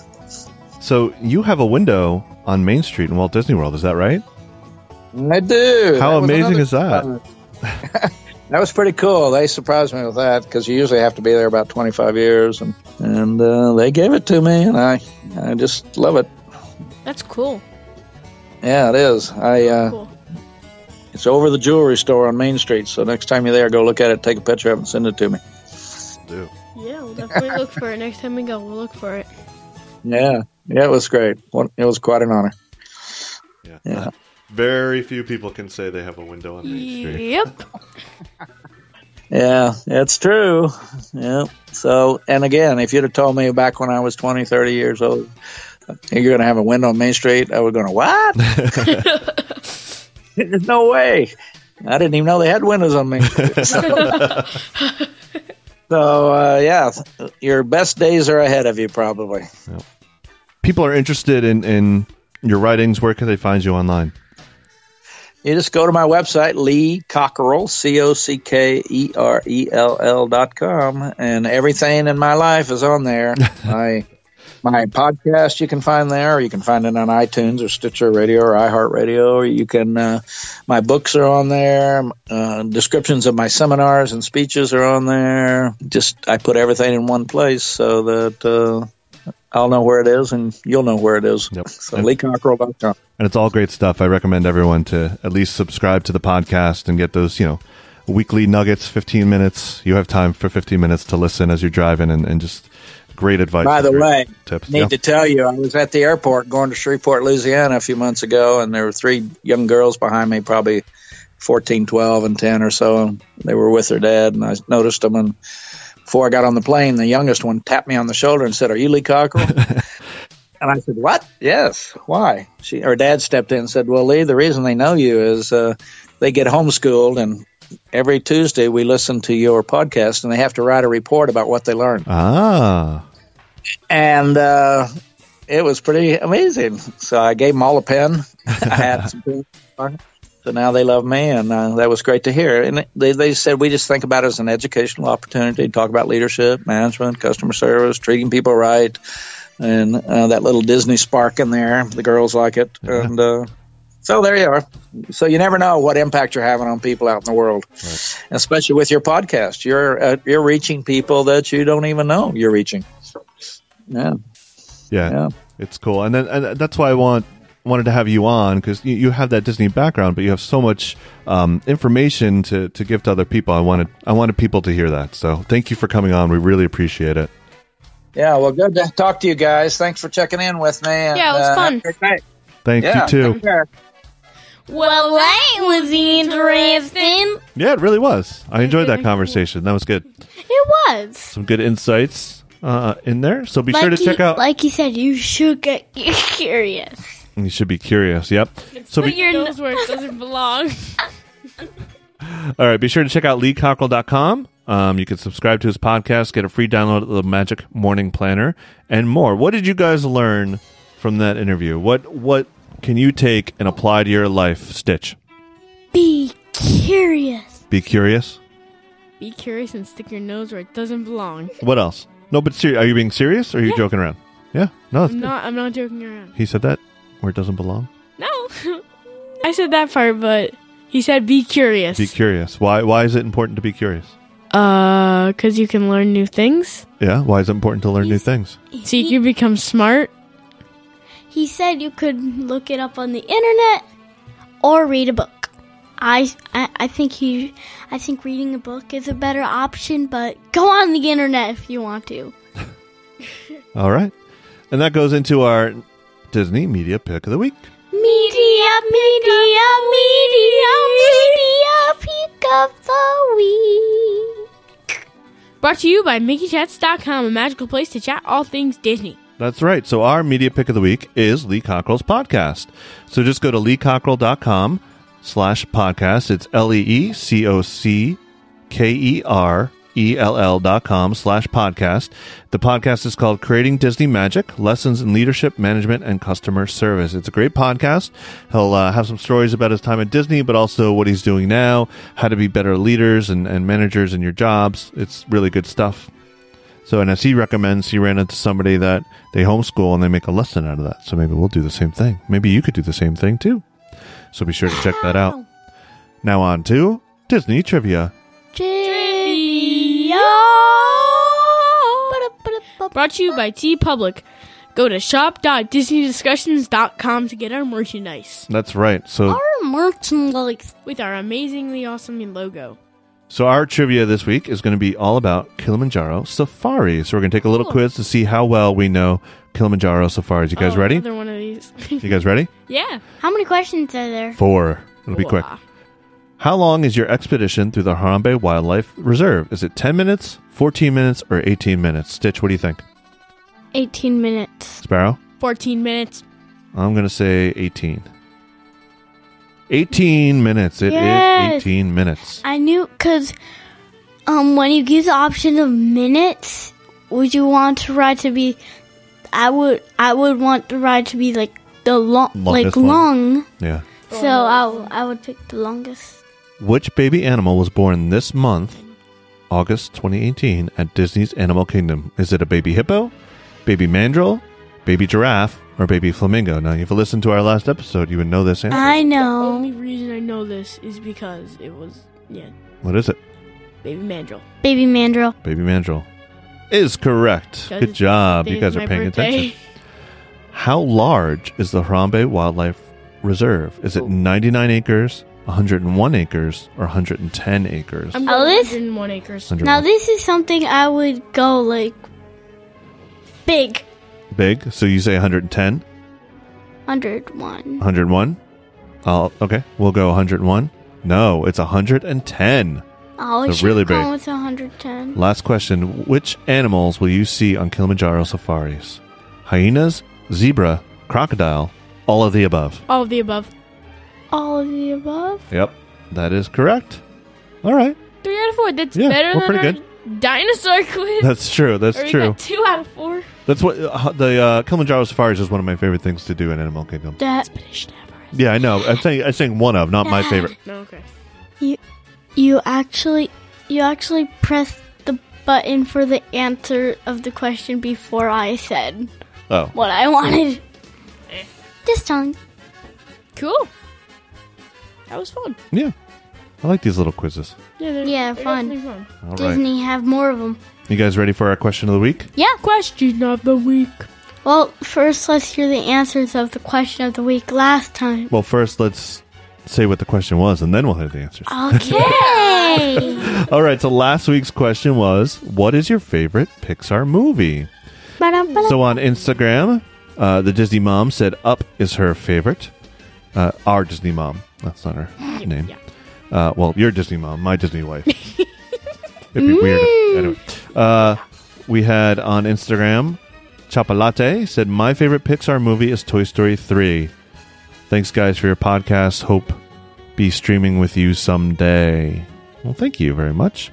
So, you have a window on Main Street in Walt Disney World, is that right? I do. How that amazing is that? that was pretty cool. They surprised me with that because you usually have to be there about 25 years, and and uh, they gave it to me, and I I just love it. That's cool. Yeah, it is. I. Uh, cool. It's over the jewelry store on Main Street. So next time you're there, go look at it, take a picture of it, and send it to me. Do. Yeah, we'll definitely look for it next time we go. We'll look for it. Yeah, yeah, it was great. It was quite an honor. Yeah. Yeah. Very few people can say they have a window on Main Street. Yep. Yeah, it's true. Yeah. So, and again, if you'd have told me back when I was 20, 30 years old, you're going to have a window on Main Street, I was going, to, what? There's no way. I didn't even know they had windows on Main Street. So, so, uh, yeah, your best days are ahead of you, probably. People are interested in, in your writings. Where can they find you online? You just go to my website, Lee Cockerell, C O C K E R E L L dot com, and everything in my life is on there. my my podcast you can find there, or you can find it on iTunes or Stitcher Radio or iHeartRadio, or you can. Uh, my books are on there. Uh, descriptions of my seminars and speeches are on there. Just I put everything in one place so that. Uh, I'll know where it is, and you'll know where it is. Yep. So, LeeCockerell.com. And it's all great stuff. I recommend everyone to at least subscribe to the podcast and get those, you know, weekly nuggets, 15 minutes. You have time for 15 minutes to listen as you're driving and, and just great advice. By the way, tips. need Yeah. to tell you, I was at the airport going to Shreveport, Louisiana a few months ago, and there were three young girls behind me, probably 14, 12, and 10 or so. And they were with their dad, and I noticed them. And before I got on the plane, the youngest one tapped me on the shoulder and said, Are you Lee Cockerell? and I said, What? Yes. Why? She, her dad stepped in and said, Well, Lee, the reason they know you is uh, they get homeschooled, and every Tuesday we listen to your podcast, and they have to write a report about what they learned Ah, and uh, it was pretty amazing. So I gave them all a pen. I had some. So now they love me, and uh, that was great to hear. And they, they said we just think about it as an educational opportunity, talk about leadership, management, customer service, treating people right, and uh, that little Disney spark in there. The girls like it, and uh, so there you are. So you never know what impact you're having on people out in the world, especially with your podcast. You're uh, you're reaching people that you don't even know you're reaching. Yeah. yeah, Yeah. it's cool. And then and that's why I want wanted to have you on because you, you have that Disney background, but you have so much um, information to, to give to other people. I wanted I wanted people to hear that. So thank you for coming on. We really appreciate it. Yeah, well, good to talk to you guys. Thanks for checking in with me. And, Yeah, it was uh, fun. have a great night. Thank Yeah, you too. take care. Well, that was interesting. Yeah, it really was. I enjoyed that conversation. That was good. It was. Some good insights uh, in there. So be like sure to he, check out. Like you said, you should get curious. you should be curious. Yep. So Put be, your nose where it doesn't belong. All right, be sure to check out leecockerell.com. Um, you can subscribe to his podcast, get a free download of the Magic Morning Planner, and more. What did you guys learn from that interview? What what can you take and apply to your life, Stitch? Be curious. Be curious. Be curious and stick your nose where it doesn't belong. What else? No, but ser- are you being serious or are you Yeah. joking around? Yeah, no, that's I'm good. not. I'm not joking around. He said that where it doesn't belong. No, I said that part, but he said be curious. Be curious. Why? Why is it important to be curious? uh, because you can learn new things, Yeah. Why is it important to learn new He's- things? so you can become smart. He said you could look it up on the internet or read a book. I, I, I think he, I think reading a book is a better option, but go on the internet if you want to. All right, and that goes into our Disney Media Pick of the Week. Media, media, media, media, peak of the week. Brought to you by MickeyChats.com, a magical place to chat all things Disney. That's right. So our media pick of the week is Lee Cockerell's podcast. So just go to leecockerell.com slash podcast. It's L-E-E-C-O-C-K-E-R E-L-L dot com slash podcast. The podcast is called Creating Disney Magic, Lessons in Leadership, Management, and Customer Service. It's a great podcast. He'll uh, have some stories about his time at Disney, but also what he's doing now, how to be better leaders and, and managers in your jobs. It's really good stuff. So, and as he recommends, he ran into somebody that they homeschool and they make a lesson out of that. So maybe we'll do the same thing. Maybe you could do the same thing too. So be sure to check that out. Now on to Disney trivia. Trivia. Brought to you by TeePublic. Go to shop.disneydiscussions.com to get our merchandise That's right. So, Our merchandise. with our amazingly awesome logo. so our trivia this week is going to be all about Kilimanjaro Safari. So we're going to take a little Cool. quiz to see how well we know Kilimanjaro Safaris. You guys Oh, ready? Another one of these. You guys ready? yeah. How many questions are there? Four. It'll be quick. How long is your expedition through the Harambe Wildlife Reserve? Is it 10 minutes, 14 minutes, or 18 minutes? Stitch, what do you think? 18 minutes. Sparrow? 14 minutes. I'm going to say 18. 18 minutes. It is Yes. 18 minutes. I knew because um, when you give the option of minutes, would you want to ride to be? I would. I would want the ride to be like the long, like Longest one. long. Yeah. So I, I would pick the longest. Which baby animal was born this month, August 2018, at Disney's Animal Kingdom? Is it a baby hippo, baby mandrill, baby giraffe, or baby flamingo? Now, if you listened to our last episode, you would know this answer. I know. The know. only reason I know this is because it was, yeah, What is it? Baby Mandrill. Baby mandrill. Baby mandrill. Is correct. Good job. You guys are paying birthday. attention. How large is the Harambe Wildlife Reserve? Is it Oh. 99 acres, 101 acres, or 110 acres? I'm Oh, going this- 101 acres. 101. Now this is something I would go like big. Big. So you say 110, 101. 101? I'll, okay, we'll go 101. No, it's 110. Oh, So really go big. with 110. Last question. Which animals will you see on Kilimanjaro safaris? Hyenas, zebra, crocodile, all of the above. All of the above. All of the above. Yep, that is correct. All right. Three out of four. That's Yeah, better we're than pretty our dinosaur quiz. That's true. That's or true. got two out of four. That's what uh, the uh, Kilimanjaro safaris is one of my favorite things to do in Animal Kingdom. That Expedition Everest. Yeah, I know. I'm saying I'm saying one of, not my favorite. No, okay. you actually you actually pressed the button for the answer of the question before I said Oh, what I wanted. Eh. Just telling. Cool. That was fun. yeah. I like these little quizzes. Yeah, they're, Yeah, they're fun. fun. All right. Disney have more of them. You guys ready for our question of the week? Yeah. Question of the week. Well, first let's hear the answers of the question of the week last time. Well, first let's say what the question was, and then we'll hear the answers. Okay. All right. So last week's question was, "What is your favorite Pixar movie?" Ba-dum-ba-dum. So on Instagram, uh, the Disney mom said Up is her favorite. Uh, our Disney mom. That's not her name. Yeah. Uh, well, your Disney mom, my Disney wife. It'd be weird. if- Anyway, uh, we had on Instagram, Chapalate said, My favorite Pixar movie is Toy Story 3. Thanks, guys, for your podcast. Hope be streaming with you someday. Well, thank you very much.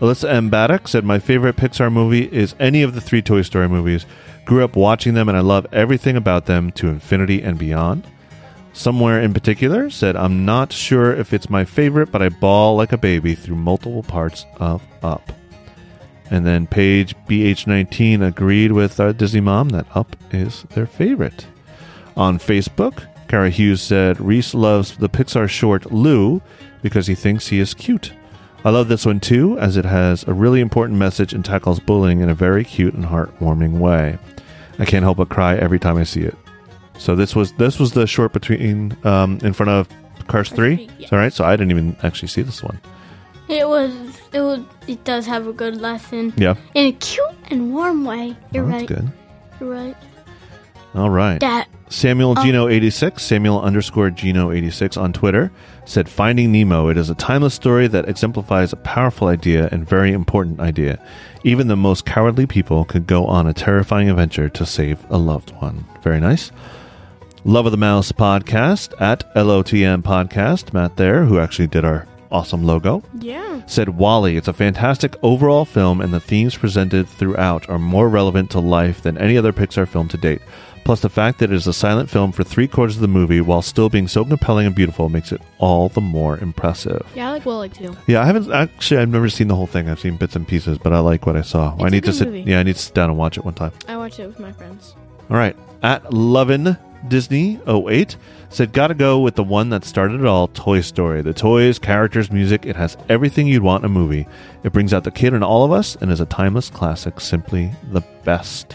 Alyssa M. Baddock said, My favorite Pixar movie is any of the three Toy Story movies. Grew up watching them and I love everything about them to infinity and beyond. Somewhere in particular said, I'm not sure if it's my favorite, but I bawl like a baby through multiple parts of Up. And then Paige BH19 agreed with our Disney mom that Up is their favorite. On Facebook, Kara Hughes said, Reese loves the Pixar short Lou because he thinks he is cute. I love this one too, as it has a really important message and tackles bullying in a very cute and heartwarming way. I can't help but cry every time I see it. So this was this was the short between um, in front of Cars Three. yeah. Is right? So I didn't even actually see this one. It was. It was. It does have a good lesson Yeah, in a cute and warm way. You're Oh, right. good. You're right. All right. That Samuel Oh. Gino eighty six, Samuel underscore Gino eighty six on Twitter said, "Finding Nemo. It is a timeless story that exemplifies a powerful idea and very important idea. Even the most cowardly people could go on a terrifying adventure to save a loved one. Very nice." Love of the Mouse podcast at LOTM podcast. Matt there, who actually did our awesome logo Yeah. said WALL-E, it's a fantastic overall film, and the themes presented throughout are more relevant to life than any other Pixar film to date. Plus, the fact that it is a silent film for three quarters of the movie while still being so compelling and beautiful makes it all the more impressive. Yeah, I like WALL-E too. Yeah, I haven't actually. I've never seen the whole thing. I've seen bits and pieces, but I like what I saw. I need to sit. movie. Yeah, I need to sit down and watch it one time. I watched it with my friends. All right. At Lovin Disney 08 said, Gotta go with the one that started it all Toy Story. The toys, characters, music, it has everything you'd want in a movie. It brings out the kid in all of us and is a timeless classic, simply the best.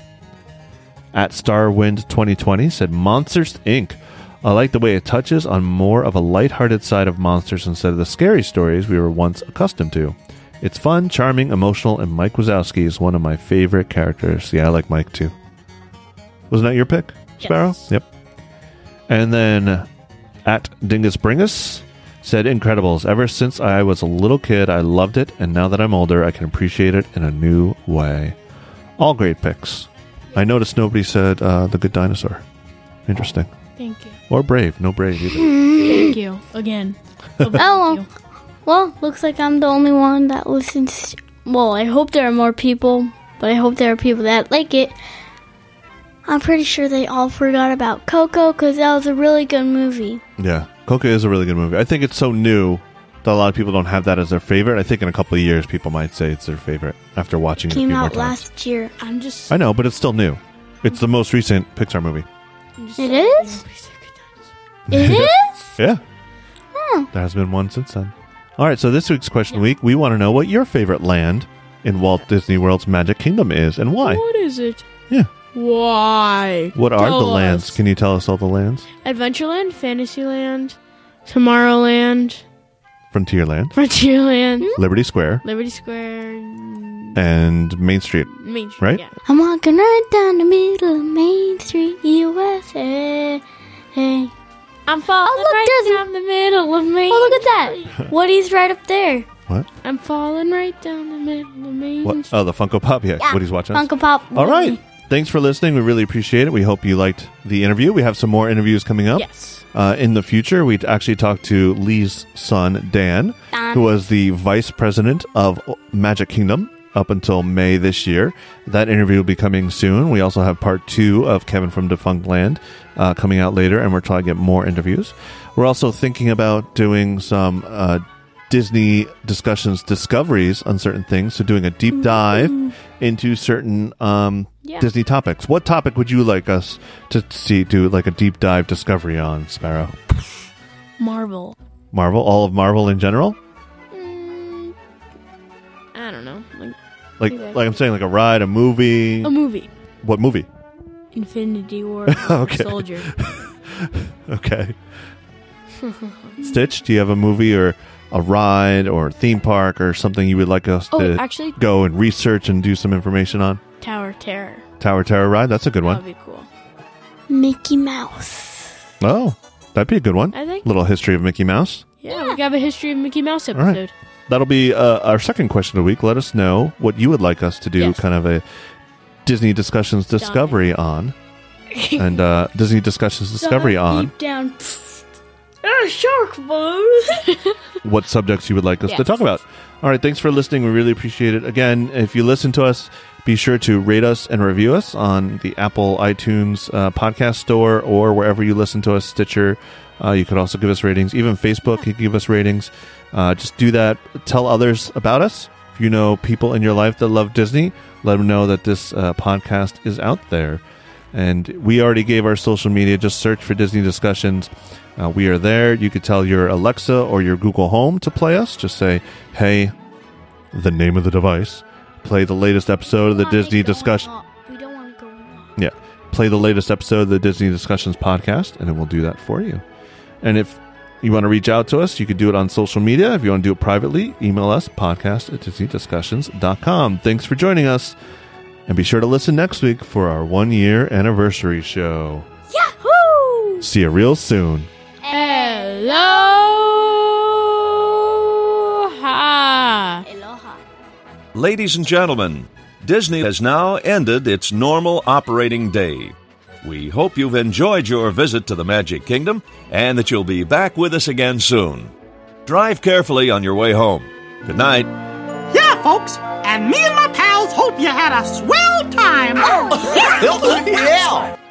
At Starwind 2020 said, Monsters Inc. I like the way it touches on more of a lighthearted side of monsters instead of the scary stories we were once accustomed to. It's fun, charming, emotional, and Mike Wazowski is one of my favorite characters. Yeah, I like Mike too. Wasn't that your pick, Sparrow? Yes. Yep. And then at Dingus Bringus said Incredibles. Ever since I was a little kid, I loved it, and now that I'm older, I can appreciate it in a new way. All great picks. I noticed nobody said uh, The Good Dinosaur. Interesting. Thank you. Or Brave. No Brave either. Thank you again. Oh, thank you. Well, looks like I'm the only one that listens. Well, I hope there are more people, but I hope there are people that like it. I'm pretty sure they all forgot about Coco because that was a really good movie. yeah. Coco is a really good movie. I think it's so new that a lot of people don't have that as their favorite. I think in a couple of years, people might say it's their favorite after watching it a Came few more out times. last year. I'm just. I know, but it's still new. It's the most recent Pixar movie. I'm just It is? It is? Yeah. Hmm. There has been one since then. All right, so this week's question week, we want to know what your favorite land in Walt Disney World's Magic Kingdom is and why. What is it? Yeah. Why? What are Tell the lands? us. Can you tell us all the lands? Adventureland, Fantasyland, Tomorrowland, Frontierland, Frontierland, hmm? Liberty Square, Liberty Square, and Main Street. Main Street. Right? Yeah. I'm walking right down the middle of Main Street, USA. Hey. I'm falling Oh, look, right there's- down the middle of Main. Oh, look at that. Woody's right up there. What? I'm falling right down the middle of Main What? Street. Oh, the Funko Pop. Yeah, Yeah. Woody's watching us. Funko Pop. All right. Thanks for listening. We really appreciate it. We hope you liked the interview. We have some more interviews coming up. Yes. Uh, in the future, we actually talked to Lee's son, Dan, Dan. who was the vice president of Magic Kingdom up until May this year. That interview will be coming soon. We also have part two of Kevin from Defunctland uh, coming out later, and we're trying to get more interviews. We're also thinking about doing some uh, Disney discussions, discoveries on certain things. So, doing a deep dive into certain um, Yeah. Disney topics. What topic would you like us to see do like a deep dive discovery on, Sparrow? Marvel. Marvel, all of Marvel in general? Mm, I don't know. Like Like, Okay. like I'm saying, like a ride, a movie. a movie. what movie? Infinity War Okay. Soldier. Okay. Stitch, do you have a movie or a ride or theme park or something you would like us Oh, to actually, go and research and do some information on? Tower Terror. Tower Terror ride, that's a good one. That one. would be cool. Mickey Mouse. Oh, that'd be a good one. I think. Little history of Mickey Mouse. Yeah, we could have a history of Mickey Mouse right. episode. That'll be uh, our second question of the week. Let us know what you would like us to do, Yes. kind of a Disney Discussions Discovery on, and uh, Disney Discussions Discovery on Deep down. Ah, shark bones. what subjects you would like us to Yes. talk about. All right, thanks for listening. We really appreciate it. Again, if you listen to us, be sure to rate us and review us on the Apple iTunes uh, podcast store or wherever you listen to us, Stitcher. Uh, you could also give us ratings. Even Facebook, you give us ratings. Uh, just do that. Tell others about us. If you know people in your life that love Disney, let them know that this uh, podcast is out there. And we already gave our social media. Just search for Disney Discussions. Uh, we are there. You could tell your Alexa or your Google Home to play us. Just say, hey, the name of the device. Play the latest episode of the Disney Discussion. We don't want to go wrong. Yeah. Play the latest episode of the Disney Discussions podcast, and it will do that for you. And if you want to reach out to us, you can do it on social media. If you want to do it privately, email us podcast at DisneyDiscussions.com. Thanks for joining us. And be sure to listen next week for our one year anniversary show. Yahoo! See you real soon. Aloha. Ladies and gentlemen, Disney has now ended its normal operating day. We hope you've enjoyed your visit to the Magic Kingdom and that you'll be back with us again soon. Drive carefully on your way home. Good night. Yeah, folks, and me and my pals hope you had a swell time. yeah.